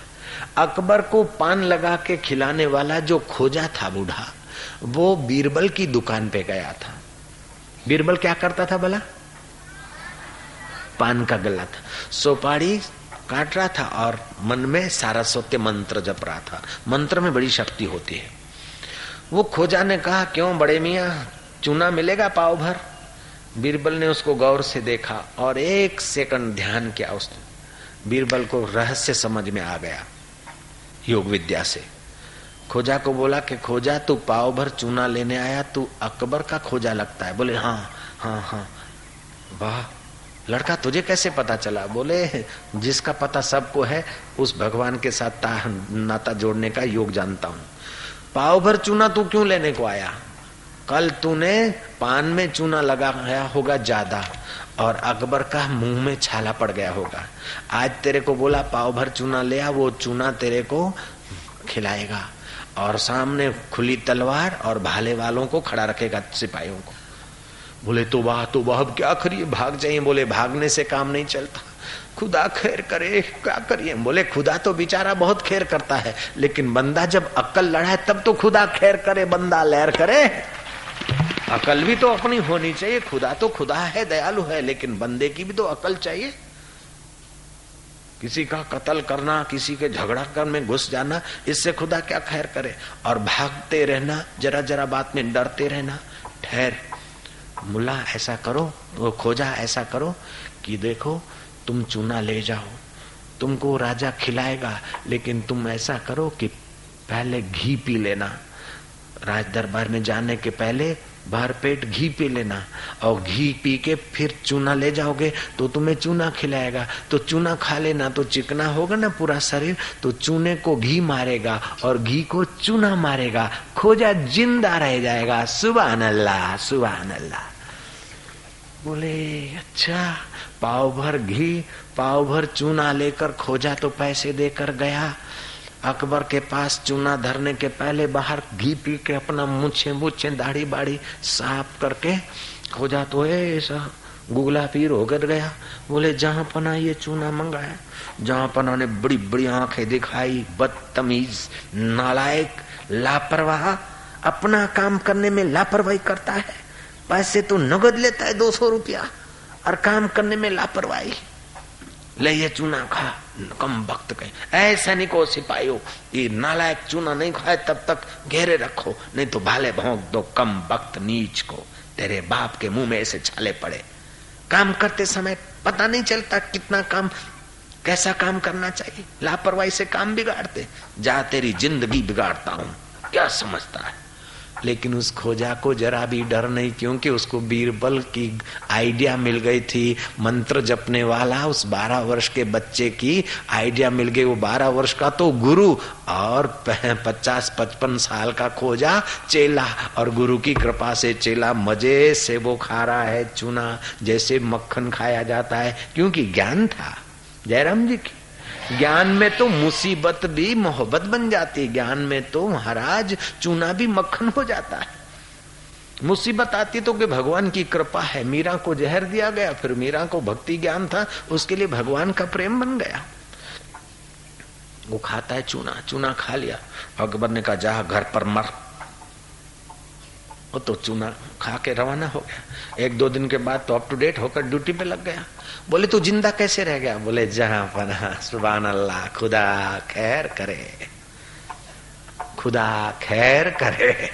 अकबर को पान लगा के खिलाने वाला जो खोजा था बूढ़ा, वो बीरबल की दुकान पे गया था। बीरबल क्या करता था भला? पान का गला था। सोपाड़ी काट रहा था और मन में सारस्वत्य मंत्र जप रहा था। मंत्र में बड़ी शक्ति होती है। वो खोजा ने कहा, क्यों बड़े मिया? चूना मिलेगा पाव भर? बीरबल ने उसको गौर से देखा और एक सेकंड ध्यान किया उसने बीरबल को रहस्य समझ में आ गया। योग विद्या से। खोजा को बोला कि, खोजा, तू पाव भर चूना लेने आया, तू अकबर का खोजा लगता है। बोले हाँ हाँ हाँ। वाह लड़का, तुझे कैसे पता चला? बोले, जिसका पता सबको है, उस भगवान के साथ नाता जोड़ने का योग जानता हूँ। पाव भर चूना तू क्यों लेने को आया? कल तूने पान में चूना लगाया होगा ज़्यादा, और अकबर का मुँह में छाला पड़ गया होगा। आज तेरे को बोला, पाव भर चूना ले आ, वो चूना तेरे को खिलाएगा। और सामने खुली तलवार और भाले वालों को खड़ा रखेगा, सिपाहियों को। बोले तो वाह तो वाह, अब क्या करिए? भाग जाइए। बोले, भागने से काम नहीं चलता। खुदा खैर करे, क्या करिए? बोले, खुदा तो बेचारा बहुत खैर करता है, लेकिन बंदा जब अक्ल लड़ाए तब तो खुदा खैर करे, बंदा लहर करे। अकल भी तो अपनी होनी चाहिए, खुदा तो खुदा है, दयालु है, लेकिन बंदे की भी तो अकल चाहिए। किसी का कत्ल करना, किसी के झगड़ा कर में घुस जाना, इससे खुदा क्या खैर करे? और भागते रहना जरा जरा बात में डरते रहना, ठहर। मुला, ऐसा करो, वो खोजा, ऐसा करो कि देखो, तुम चूना ले जाओ। तुमको राजा खिलाएगा, लेकिन तुम ऐसा करो कि पहले घी पी लेना। राज दरबार में जाने के पहले भर पेट घी पी लेना, और घी पी के फिर चूना ले जाओगे तो तुम्हें चूना खिलाएगा। तो चूना खा लेना तो चिकना होगा ना पूरा शरीर तो चूने को घी मारेगा, और घी को चूना मारेगा। खोजा, ज़िंदा रह जाएगा। सुबह अल्लाह सुबह अल्लाह। बोले अच्छा पाव भर घी, पाव भर चूना लेकर खोजा तो पैसे देकर गया। अकबर के पास चूना धरने के पहले बाहर घी पी के अपना मुछे मुछे दाढ़ी बाढ़ी साफ़ करके खोजा तो ऐसा गुगला पीर होकर गया। बोले, जहाँ पना ये चूना मंगाया, जहाँ पना ने बड़ी बड़ी आँखें दिखाई, बदतमीज, नालायक, लापरवाह, अपना काम करने में लापरवाही करता है। पैसे तो नगद लेता है दो सौ रुपया। और काम करने में लापरवाही। ले ये चूना खा। कम भक्त कहे। ऐ सैनिको सिपाहियों, ये नालायक चूना नहीं खाए, तब तक घेरे रखो। नहीं तो भाले भोंक दो कम भक्त नीच को। तेरे बाप के मुँह में ऐसे छाले पड़े। काम करते समय पता नहीं चलता कितना काम, कैसा काम करना चाहिए। लापरवाही से काम बिगाड़ते। जा तेरी ज़िंदगी बिगाड़ता हूँ। क्या समझता है? लेकिन उस खोजा को जरा भी डर नहीं, क्योंकि उसको बीरबल की आइडिया मिल गई थी। मंत्र जपने वाला उस बारह वर्ष के बच्चे की आइडिया मिल गई। वो बारह वर्ष का तो गुरु और पचास, पचपन साल का खोजा चेला और गुरु की कृपा से चेला। मज़े से वो खा रहा है, चुना जैसे मक्खन खाया जाता है, क्योंकि ज्ञान था। जयराम जी की ज्ञान में तो मुसीबत भी, मोहब्बत बन जाती है। ज्ञान में तो महाराज चूना भी मक्खन हो जाता है। मुसीबत आती तो कि भगवान की कृपा है। मीरा को जहर दिया गया, फिर मीरा को भक्ति ज्ञान था, उसके लिए भगवान का प्रेम बन गया। वो खाता है चूना चूना खा लिया। अकबर ने कहा, जा घर पर मर। वो तो चूना खा के रवाना हो गया। एक दो दिन के बाद तो अप टू डेट होकर ड्यूटी पे लग गया। बोले, तू ज़िंदा कैसे रह गया? बोले, जहाँ पना सुबह अल्लाह खुदा खैर करे। खुदा खैर करे,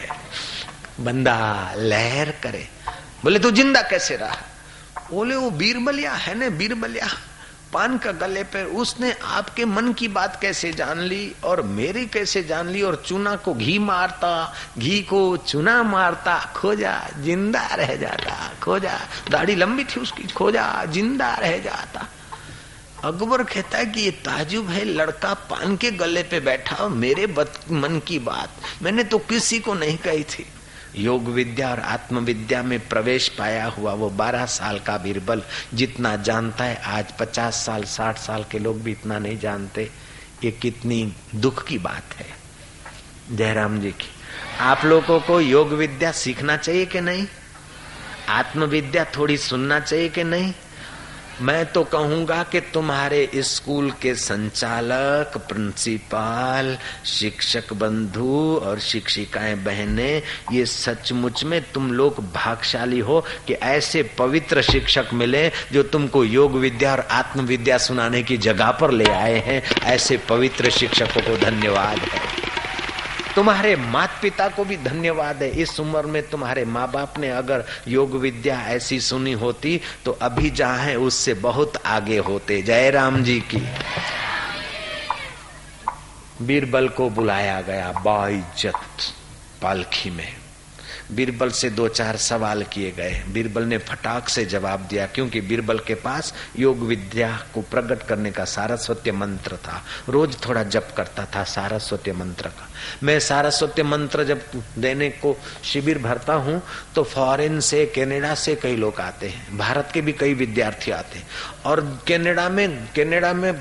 बंदा लहर करे। बोले, तू ज़िंदा कैसे रहा? बोले, वो बीरबलिया है ना बीरबलिया पान का गले पे उसने आपके मन की बात कैसे जान ली और मेरी कैसे जान ली और चूना को घी मारता, घी को चूना मारता, खोजा, ज़िंदा रह जाता, खोजा। दाढ़ी लंबी थी उसकी, खोजा, ज़िंदा रह जाता। अकबर कहता है कि ये ताजुब है, लड़का पान के गले पे बैठा, मेरे मन की बात। मैंने तो किसी को नहीं कही थी। योग विद्या और आत्म विद्या में प्रवेश पाया हुआ वो बारह साल का बीरबल जितना जानता है, आज पचास साल, साठ साल के लोग भी इतना नहीं जानते ये कितनी दुख की बात है। जयराम जी की, आप लोगों को योग विद्या सीखना चाहिए कि नहीं? आत्मविद्या थोड़ी सुनना चाहिए कि नहीं? मैं तो कहूँगा कि तुम्हारे स्कूल के संचालक, प्रिंसिपाल, शिक्षक बंधु और शिक्षिकाएँ बहने, ये सचमुच में तुम लोग भागशाली हो कि ऐसे पवित्र शिक्षक मिले जो तुमको योग विद्या और आत्म विद्या सुनाने की जगह पर ले आए हैं। ऐसे पवित्र शिक्षकों को धन्यवाद है। तुम्हारे माता पिता को भी धन्यवाद है। इस उम्र में तुम्हारे माँ बाप ने अगर योग विद्या ऐसी सुनी होती तो अभी जहाँ है उससे बहुत आगे होते। जय राम जी की। बीरबल को बुलाया गया बाइज्जत पालखी में। बीरबल से दो चार सवाल किए गए। बीरबल ने फटाक से जवाब दिया, क्योंकि बीरबल के पास योग विद्या को प्रकट करने का सारस्वत्य मंत्र था। रोज थोड़ा जप करता था सारस्वत्य मंत्र का। मैं सारस्वत्य मंत्र जब देने को शिविर भरता हूँ तो फॉरेन से, कनाडा से कई लोग आते हैं। भारत के भी कई विद्यार्थी आते हैं। और कनाडा में कनाडा में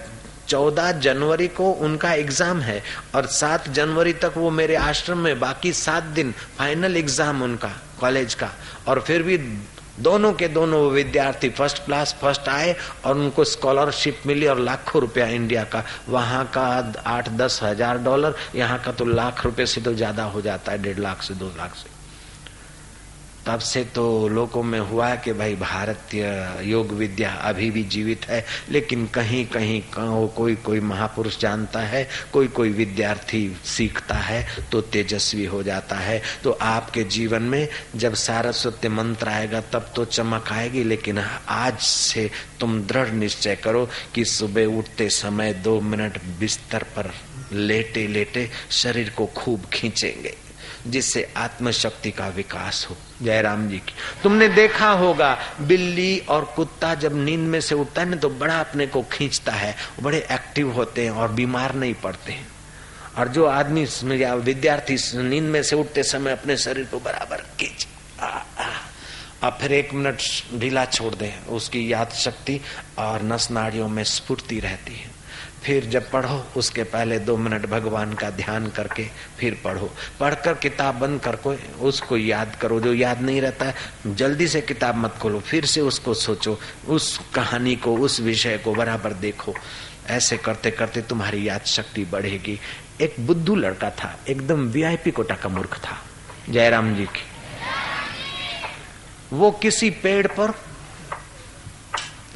चौदह जनवरी को उनका एग्ज़ाम है और सात जनवरी तक वो मेरे आश्रम में, बाकी सात दिन फाइनल एग्ज़ाम उनका, कॉलेज का। और फिर भी दोनों के दोनों विद्यार्थी फ़र्स्ट क्लास, फ़र्स्ट आए और उनको स्कॉलरशिप मिली और लाखों रुपया इंडिया का। वहाँ का आठ, दस हज़ार डॉलर, यहाँ का तो लाख रुपए से तो ज़्यादा हो जाता है, डेढ़ लाख से दो लाख से। तब से तो लोगों में हुआ कि भाई भारतीय योग विद्या अभी भी जीवित है, लेकिन कहीं कहीं कहो, कोई कोई महापुरुष जानता है, कोई कोई विद्यार्थी सीखता है तो तेजस्वी हो जाता है। तो आपके जीवन में जब सारस्वत्य मंत्र आएगा, तब तो चमक आएगी, लेकिन आज से तुम दृढ़ निश्चय करो कि सुबह उठते समय दो मिनट बिस्तर पर लेटे लेटे शरीर को खूब खींचेंगे, जिससे आत्मशक्ति का विकास हो। जयराम जी की। तुमने देखा होगा, बिल्ली और कुत्ता जब नींद में से उठता है ना तो बड़ा अपने को खींचता है। बड़े एक्टिव होते हैं और बीमार नहीं पड़ते हैं। और जो आदमी या विद्यार्थी नींद में से उठते समय अपने शरीर को बराबर खींच अब फिर एक मिनट ढीला छोड़ दे। उसकी याद शक्ति और नस नाड़ियों में स्फूर्ति रहती है। फिर जब पढ़ो उसके पहले दो मिनट भगवान का ध्यान करके फिर पढ़ो। पढ़कर किताब बंद कर को उसको याद करो जो याद नहीं रहता है जल्दी से किताब मत खोलो फिर से उसको सोचो उस कहानी को उस विषय को बराबर देखो। ऐसे करते करते तुम्हारी याद शक्ति बढ़ेगी। एक बुद्धू लड़का था एकदम वीआईपी कोटा का मूर्ख था जयराम जी की। वो किसी पेड़ पर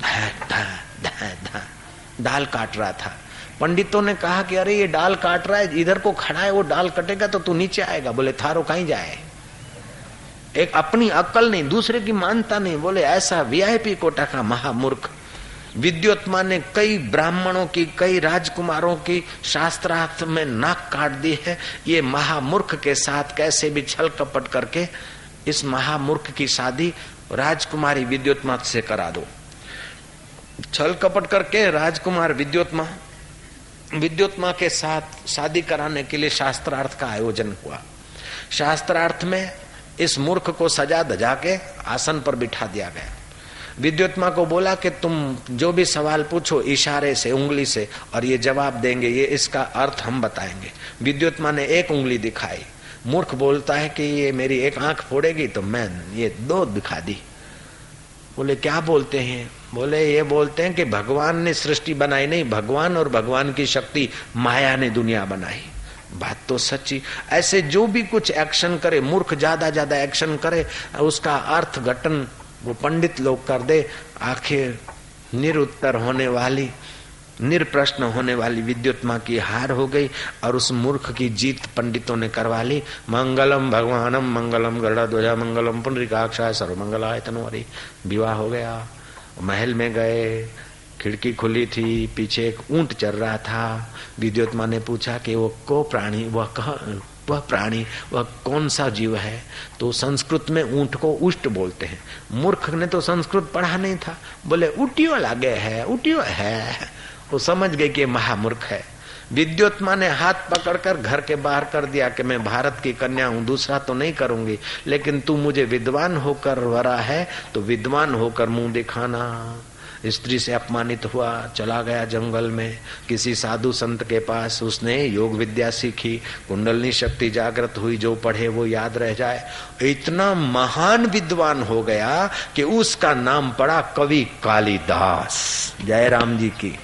धा, धा, धा, धा, डाल काट रहा था। पंडितों ने कहा कि अरे, ये डाल काट रहा है, इधर को खड़ा है, वो डाल कटेगा तो तू नीचे आएगा। बोले, थारो कहीं जाए? एक अपनी अक्ल नहीं, दूसरे की मानता नहीं। बोले, ऐसा वीआईपी कोटा का महामूर्ख। विद्योत्मा ने कई ब्राह्मणों की, कई राजकुमारों की शास्त्रार्थ में नाक काट दी है। ये महामूर्ख के साथ कैसे भी छल कपट करके इस महामूर्ख की शादी राजकुमारी विद्योत्मा से करा दो। छल कपट करके राजकुमार विद्योत्मा विद्योत्मा के साथ शादी कराने के लिए शास्त्रार्थ का आयोजन हुआ। शास्त्रार्थ में इस मूर्ख को सजा दजा के आसन पर बिठा दिया गया। विद्युत्मा को बोला कि तुम जो भी सवाल पूछो इशारे से, उंगली से, और ये जवाब देंगे, ये इसका अर्थ हम बताएँगे। विद्युत्मा ने एक उंगली दिखाई। मूर्ख बोलता है कि ये मेरी एक आँख फोड़ेगी तो मैं ये दो दिखा दी। बोले, क्या बोलते हैं? बोले, ये बोलते हैं कि भगवान ने सृष्टि बनाई नहीं, भगवान और भगवान की शक्ति माया ने दुनिया बनाई। बात तो सच्ची। ऐसे जो भी कुछ एक्शन करे, मूर्ख ज़्यादा ज़्यादा एक्शन करे, उसका अर्थ घटन वो पंडित लोग कर दे, आखिर निरुत्तर होने वाली निरप्रश्न होने वाली विद्युत्मा की हार हो गई और उस मूर्ख की जीत पंडितों ने करवा ली। मंगलम भगवानम, मंगलम गरुड़ा ध्वजा मंगलम पुनरिकाक्षा सर्वमंगलाय तनवरी विवाह हो गया। महल में गए, खिड़की खुली थी, पीछे एक ऊँट चल रहा था। विद्युत्मा ने पूछा कि वो को प्राणी, वह कह, वह प्राणी, वह कौन सा जीव है? तो संस्कृत में ऊँट को उष्ट बोलते हैं। मूर्ख ने तो संस्कृत पढ़ा नहीं था। बोले उटियो लागे है उटियो है। वो समझ गए कि महामूर्ख है। विद्युत्मा ने हाथ पकड़कर घर के बाहर कर दिया कि मैं भारत की कन्या हूँ, दूसरा तो नहीं करूँगी। लेकिन तू मुझे विद्वान होकर वरा है तो विद्वान होकर मुँह दिखाना। स्त्री से अपमानित हुआ, चला गया जंगल में। किसी साधु संत के पास उसने योग विद्या सीखी। कुंडलनी शक्ति जागृत हुई, जो पढ़े वो याद रह जाए। इतना महान विद्वान हो गया कि उसका नाम पड़ा कवि कालिदास। जयराम जी की।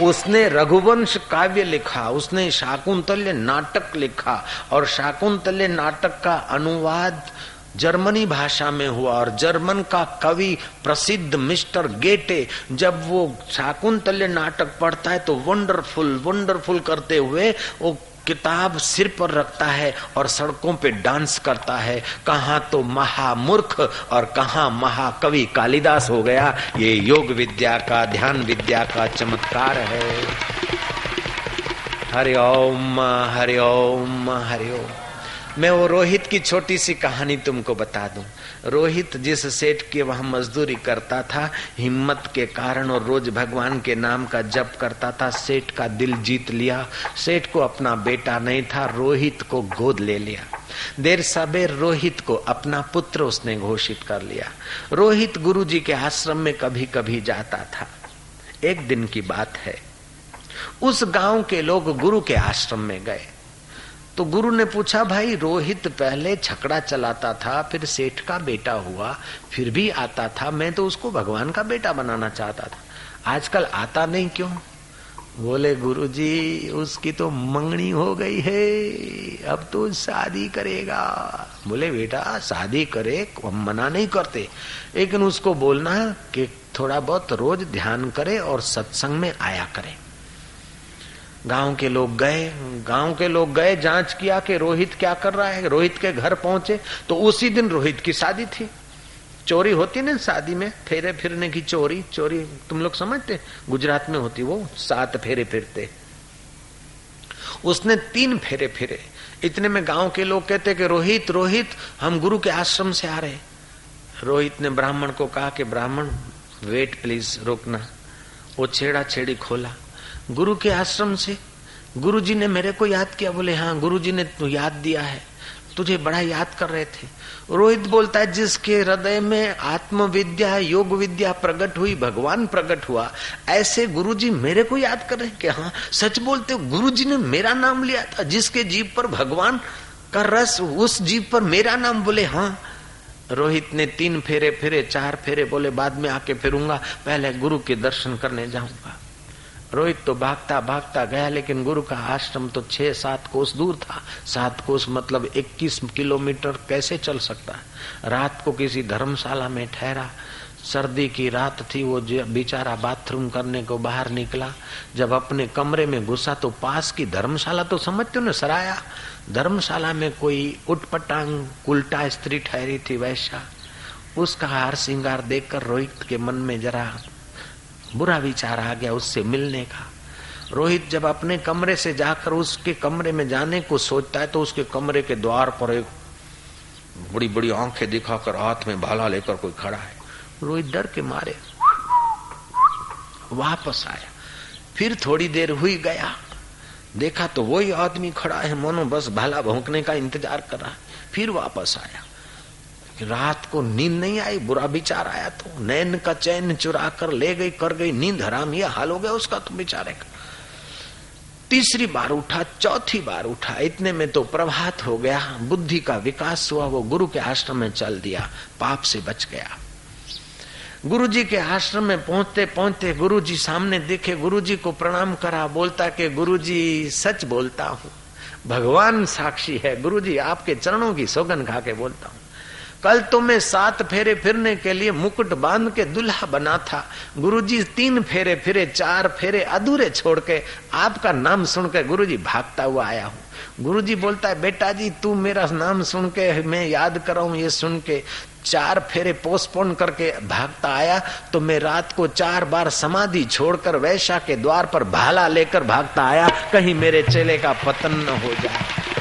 उसने रघुवंश काव्य लिखा, उसने शाकुंतल्य नाटक लिखा और शाकुंतल्य नाटक का अनुवाद जर्मनी भाषा में हुआ और जर्मन का कवि प्रसिद्ध मिस्टर गेटे, जब वो शाकुंतल्य नाटक पढ़ता है तो वंडरफुल वंडरफुल करते हुए वो किताब सिर पर रखता है और सड़कों पे डांस करता है। कहा तो महामूर्ख और कहा महाकवि कालिदास हो गया। ये योग विद्या का, ध्यान विद्या का चमत्कार है। हरिओम हरिओम हरिओम मैं वो रोहित की छोटी सी कहानी तुमको बता दूँ। रोहित जिस सेठ के वहाँ मजदूरी करता था, हिम्मत के कारण और रोज भगवान के नाम का जप करता था, सेठ का दिल जीत लिया। सेठ को अपना बेटा नहीं था, रोहित को गोद ले लिया। देर सबेर रोहित को अपना पुत्र उसने घोषित कर लिया। रोहित गुरु जी के आश्रम में कभी कभी जाता था। एक दिन की बात है, उस गाँव के लोग गुरु के आश्रम में गए। तो गुरु ने पूछा, भाई, रोहित पहले छकड़ा चलाता था, फिर सेठ का बेटा हुआ, फिर भी आता था। मैं तो उसको भगवान का बेटा बनाना चाहता था। आजकल आता नहीं क्यों? बोले, गुरुजी, उसकी तो मंगनी हो गई है, अब तो शादी करेगा। बोले, बेटा, शादी करे, हम मना नहीं करते। लेकिन उसको बोलना कि थोड़ा बहुत रोज ध्यान करे और सत्संग में आया करे। गाँव के लोग गए, गाँव के लोग गए, जाँच किया कि रोहित क्या कर रहा है। रोहित के घर पहुँचे तो उसी दिन रोहित की शादी थी। चोरी होती ना शादी में, फेरे फिरने की चोरी चोरी, तुम लोग समझते? गुजरात में होती वो, सात फेरे फिरते। उसने तीन फेरे फिरे। इतने में गाँव के लोग कहते कि, रोहित रोहित, हम गुरु के आश्रम से आ रहे रोहित ने ब्राह्मण को कहा कि, ब्राह्मण वेट प्लीज़ रोकना। वो छेड़ा छेड़ी खोला। गुरु के आश्रम से। गुरु जी ने मेरे को याद किया, बोले हाँ गुरु जी ने तो याद दिया है। तुझे बड़ा याद कर रहे थे। रोहित बोलता है, जिसके हृदय में आत्म विद्या योग विद्या प्रकट हुई, भगवान प्रकट हुआ, ऐसे गुरु जी मेरे को याद कर रहे हैं कि हाँ सच बोलते गुरु जी ने मेरा नाम लिया था, जिसके जीव पर भगवान का रस, उस जीव पर मेरा नाम, बोले हाँ। रोहित ने तीन फेरे फेरे, चार फेरे, बोले, बाद में आके फिरूँगा, पहले गुरु के दर्शन करने जाऊँगा। रोहित तो भागता भागता गया, लेकिन गुरु का आश्रम तो छह सात कोस दूर था। सात कोस मतलब 21 किलोमीटर कैसे चल सकता है? रात को किसी धर्मशाला में ठहरा। सर्दी की रात थी, वो बेचारा बाथरूम करने को बाहर निकला। जब अपने कमरे में घुसा तो पास की धर्मशाला तो समझते हो ना, सराया। धर्मशाला में कोई उटपटांग, उल्टा स्त्री ठहरी थी वैसा उसका हार श्रृंगार देखकर रोहित के मन में जरा बुरा विचार आ गया उससे मिलने का। रोहित जब अपने कमरे से जाकर उसके कमरे में जाने को सोचता है तो उसके कमरे के द्वार पर एक बड़ी बड़ी आँखें दिखाकर हाथ में भाला लेकर कोई खड़ा है। रोहित डर के मारे। वापस आया। फिर थोड़ी देर हुई गया। देखा तो वही आदमी खड़ा है। मोनो बस भाला भोंकने का इंतज़ार कर रहा है। फिर वापस आया। रात को नींद नहीं आई, बुरा विचार आया तो। नैन का चैन चुरा कर ले गई, कर गई, नींद हराम यह हाल हो गया, उसका तुम बेचारे का तीसरी बार उठा, चौथी बार उठा, इतने में तो प्रभात हो गया, बुद्धि का विकास हुआ, वो गुरु के आश्रम में चल दिया, पाप से बच गया। गुरु जी के आश्रम में पहुँचते पहुँचते गुरु जी सामने देखे गुरु जी को प्रणाम करा, बोलता कि गुरु जी सच बोलता हूँ, भगवान साक्षी है गुरु जी आपके चरणों की सौगन खा के बोलता हूँ। कल तो मैं सात फेरे फिरने के लिए मुकुट बाँध के दुल्हा बना था। गुरुजी तीन फेरे फिरे, चार फेरे अधूरे छोड़ के आपका नाम सुन के गुरु भागता हुआ आया हूँ। गुरुजी बोलता है, बेटा जी, तू मेरा नाम सुन के, मैं याद कर रहा हूँ ये सुन के। चार फेरे पोस्टपोन करके भागता आया तो मैं रात को चार बार समाधि छोड़कर वैशा के द्वार पर भाला लेकर भागता आया, कहीं मेरे चेले का पतन न हो जाए।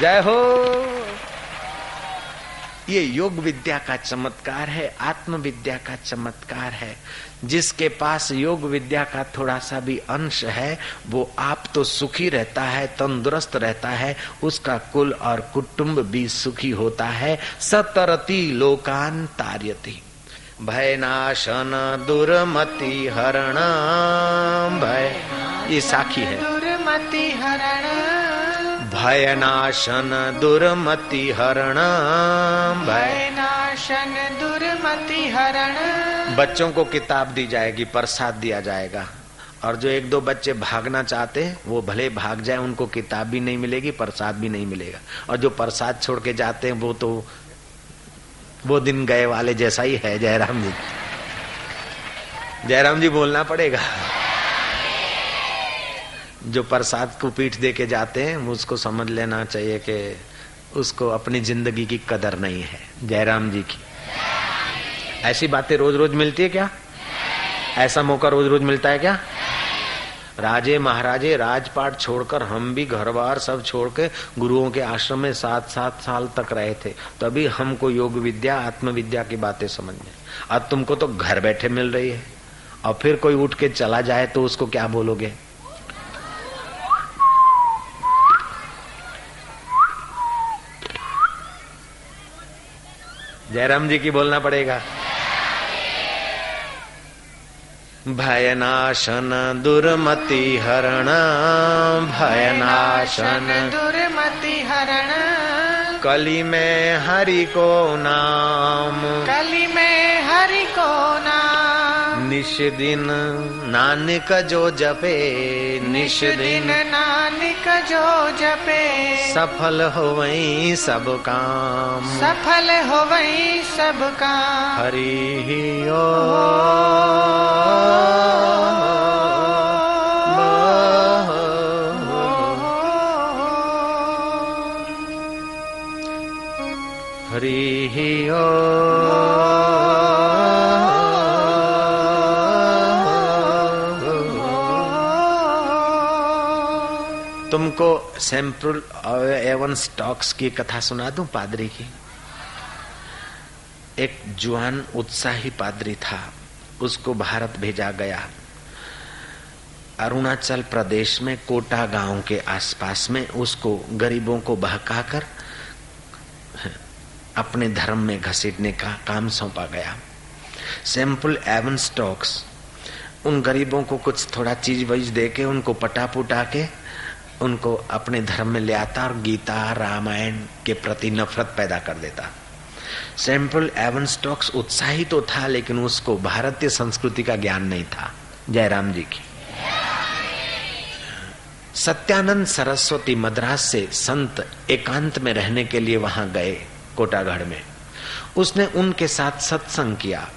जय हो। ये योग विद्या का चमत्कार है आत्म विद्या का चमत्कार है। जिसके पास योग विद्या का थोड़ा सा भी अंश है, वो आप तो सुखी रहता है, तंदुरुस्त रहता है, उसका कुल और कुटुंब भी सुखी होता है। सतरती लोकान तार्यती भय नाशन दुर्मति हरण। भय, ये साखी है। दुर्मति हरण। भयनाशन दुर्मति हरण। भयनाशन दुर्मति हरण। बच्चों को किताब दी जाएगी प्रसाद दिया जाएगा। और जो एक दो बच्चे भागना चाहते हैं वो भले भाग जाए उनको किताब भी नहीं मिलेगी प्रसाद भी नहीं मिलेगा। और जो प्रसाद छोड़ के जाते हैं वो तो वो दिन गए वाले जैसा ही है जयराम जी। जयराम जी बोलना पड़ेगा। जो प्रसाद को पीठ दे के जाते हैं उसको समझ लेना चाहिए कि उसको अपनी ज़िंदगी की कदर नहीं है। जयराम जी की। ऐसी बातें रोज रोज मिलती है क्या? ऐसा मौका रोज रोज मिलता है क्या? राजे महाराजे, राजपाट छोड़कर हम भी घर बार सब छोड़ के गुरुओं के आश्रम में सात सात साल तक रहे थे। तभी हमको योग विद्या, आत्मविद्या की बातें समझ में। अब तुमको तो घर बैठे मिल रही है। और फिर कोई उठ के चला जाए तो उसको क्या बोलोगे? जयराम जी की बोलना पड़ेगा। भयनाशन दुर्मति हरण भयनाशन। दुर्मति हरण। कली में हरि को नाम। कली में हरि को नाम। निश दिन नानक जो जपे निश दिन नानक जो जपे। सफल हो वही सब काम। सफल हो वही सब काम। हरि ओ। हरि ओ। तुमको सैंपल एवन स्टॉक्स की कथा सुना दूँ पादरी की? एक जुआन उत्साही पादरी था। उसको भारत भेजा गया। अरुणाचल प्रदेश में कोटा गाँव के आसपास में उसको गरीबों को बहकाकर अपने धर्म में घसीटने का काम सौंपा गया। सैंपल एवन स्टॉक्स, उन गरीबों को कुछ थोड़ा चीज़ वीज दे के उनको पटा पुटा के उनको अपने धर्म में ले आता और गीता, रामायण के प्रति नफरत पैदा कर देता। सैंपल एवन स्टॉक्स उत्साही तो था, लेकिन उसको भारतीय संस्कृति का ज्ञान नहीं था। जयराम जी की। सत्यानंद सरस्वती मद्रास से संत एकांत में रहने के लिए वहाँ गए कोटागढ़ में। उसने उनके साथ सत्संग किया।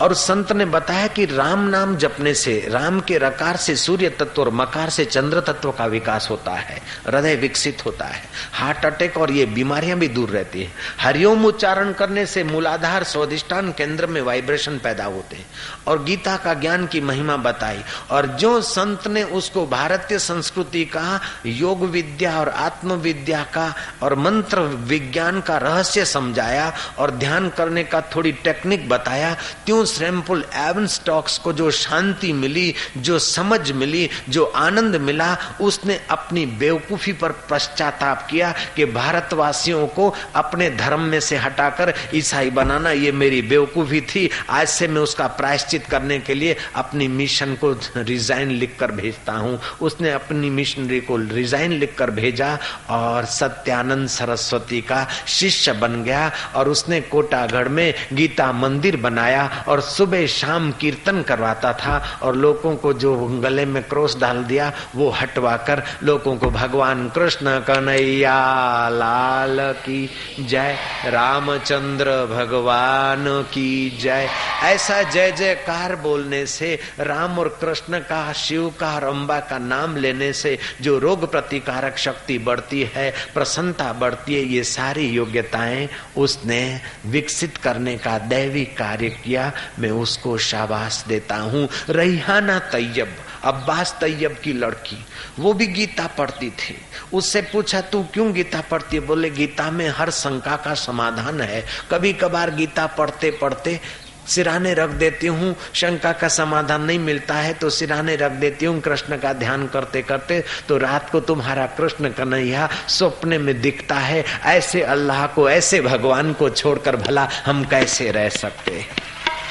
और संत ने बताया कि राम नाम जपने से, राम के रकार से सूर्य तत्व और मकार से चंद्र तत्व का विकास होता है, हृदय विकसित होता है, हार्ट अटैक और ये बीमारियाँ भी दूर रहती है। हरिओम उच्चारण करने से मूलाधार स्वादिष्टान केंद्र में वाइब्रेशन पैदा होते हैं। और गीता का ज्ञान की महिमा बताई। और जो संत ने उसको भारतीय संस्कृति का, योग विद्या और आत्मविद्या का और मंत्र विज्ञान का रहस्य समझाया और ध्यान करने का थोड़ी टेक्निक बताया त्यों श्रेमपुल एवन स्टॉक्स को जो शांति मिली, जो समझ मिली, जो आनंद मिला, उसने अपनी बेवकूफ़ी पर पश्चाताप किया कि भारतवासियों को अपने धर्म में से हटाकर ईसाई बनाना ये मेरी बेवकूफ़ी थी। आज से मैं उसका प्रायश्चित करने के लिए अपनी मिशन को रिजाइन लिखकर भेजता हूँ। उसने अपनी मिशनरी को रिजाइन लिखकर भेजा और सत्यानंद सरस्वती का शिष्य बन गया और उसने कोटागढ़ में गीता मंदिर बनाया और सुबह शाम कीर्तन करवाता था और लोगों को जो गले में क्रोश डाल दिया, वो हटवा कर लोगों को भगवान कृष्ण कन्हैया लाल की जय, रामचंद्र भगवान की जय। ऐसा जय जयकार बोलने से, राम और कृष्ण का, शिव का और अम्बा का नाम लेने से जो रोग प्रतिकारक शक्ति बढ़ती है, प्रसन्नता बढ़ती है, ये सारी योग्यताएँ उसने विकसित करने का दैवी कार्य किया। मैं उसको शाबाश देता हूँ। रैहाना तैयब, अब्बास तैयब की लड़की, वो भी गीता पढ़ती थी। उससे पूछा, तू क्यों गीता पढ़ती है? बोले, गीता में हर शंका का समाधान है। कभी कभार गीता पढ़ते पढ़ते सिराने रख देती हूँ, शंका का समाधान नहीं मिलता है तो सिराने रख देती हूँ, कृष्ण का ध्यान करते करते तो रात को तुम्हारा कृष्ण कन्हैया स्वप्न में दिखता है। ऐसे अल्लाह को, ऐसे भगवान को छोड़कर भला हम कैसे रह सकते?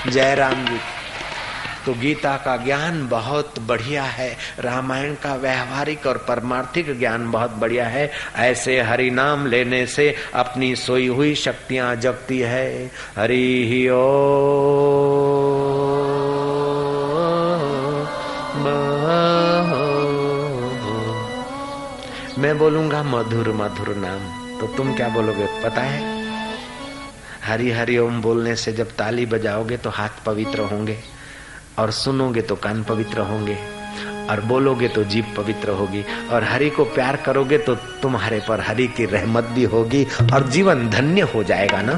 जय राम जी तो गीता का ज्ञान बहुत बढ़िया है, रामायण का व्यवहारिक और परमार्थिक ज्ञान बहुत बढ़िया है, ऐसे हरि नाम लेने से अपनी सोई हुई शक्तियाँ जगती है। हरि ही ओ, मैं बोलूँगा मधुर मधुर नाम तो तुम क्या बोलोगे, पता है? हरि हरी ओम बोलने से जब ताली बजाओगे तो हाथ पवित्र होंगे और सुनोगे तो कान पवित्र होंगे और बोलोगे तो जीव पवित्र होगी और हरि को प्यार करोगे तो तुम्हारे पर हरि की रहमत भी होगी और जीवन धन्य हो जाएगा ना?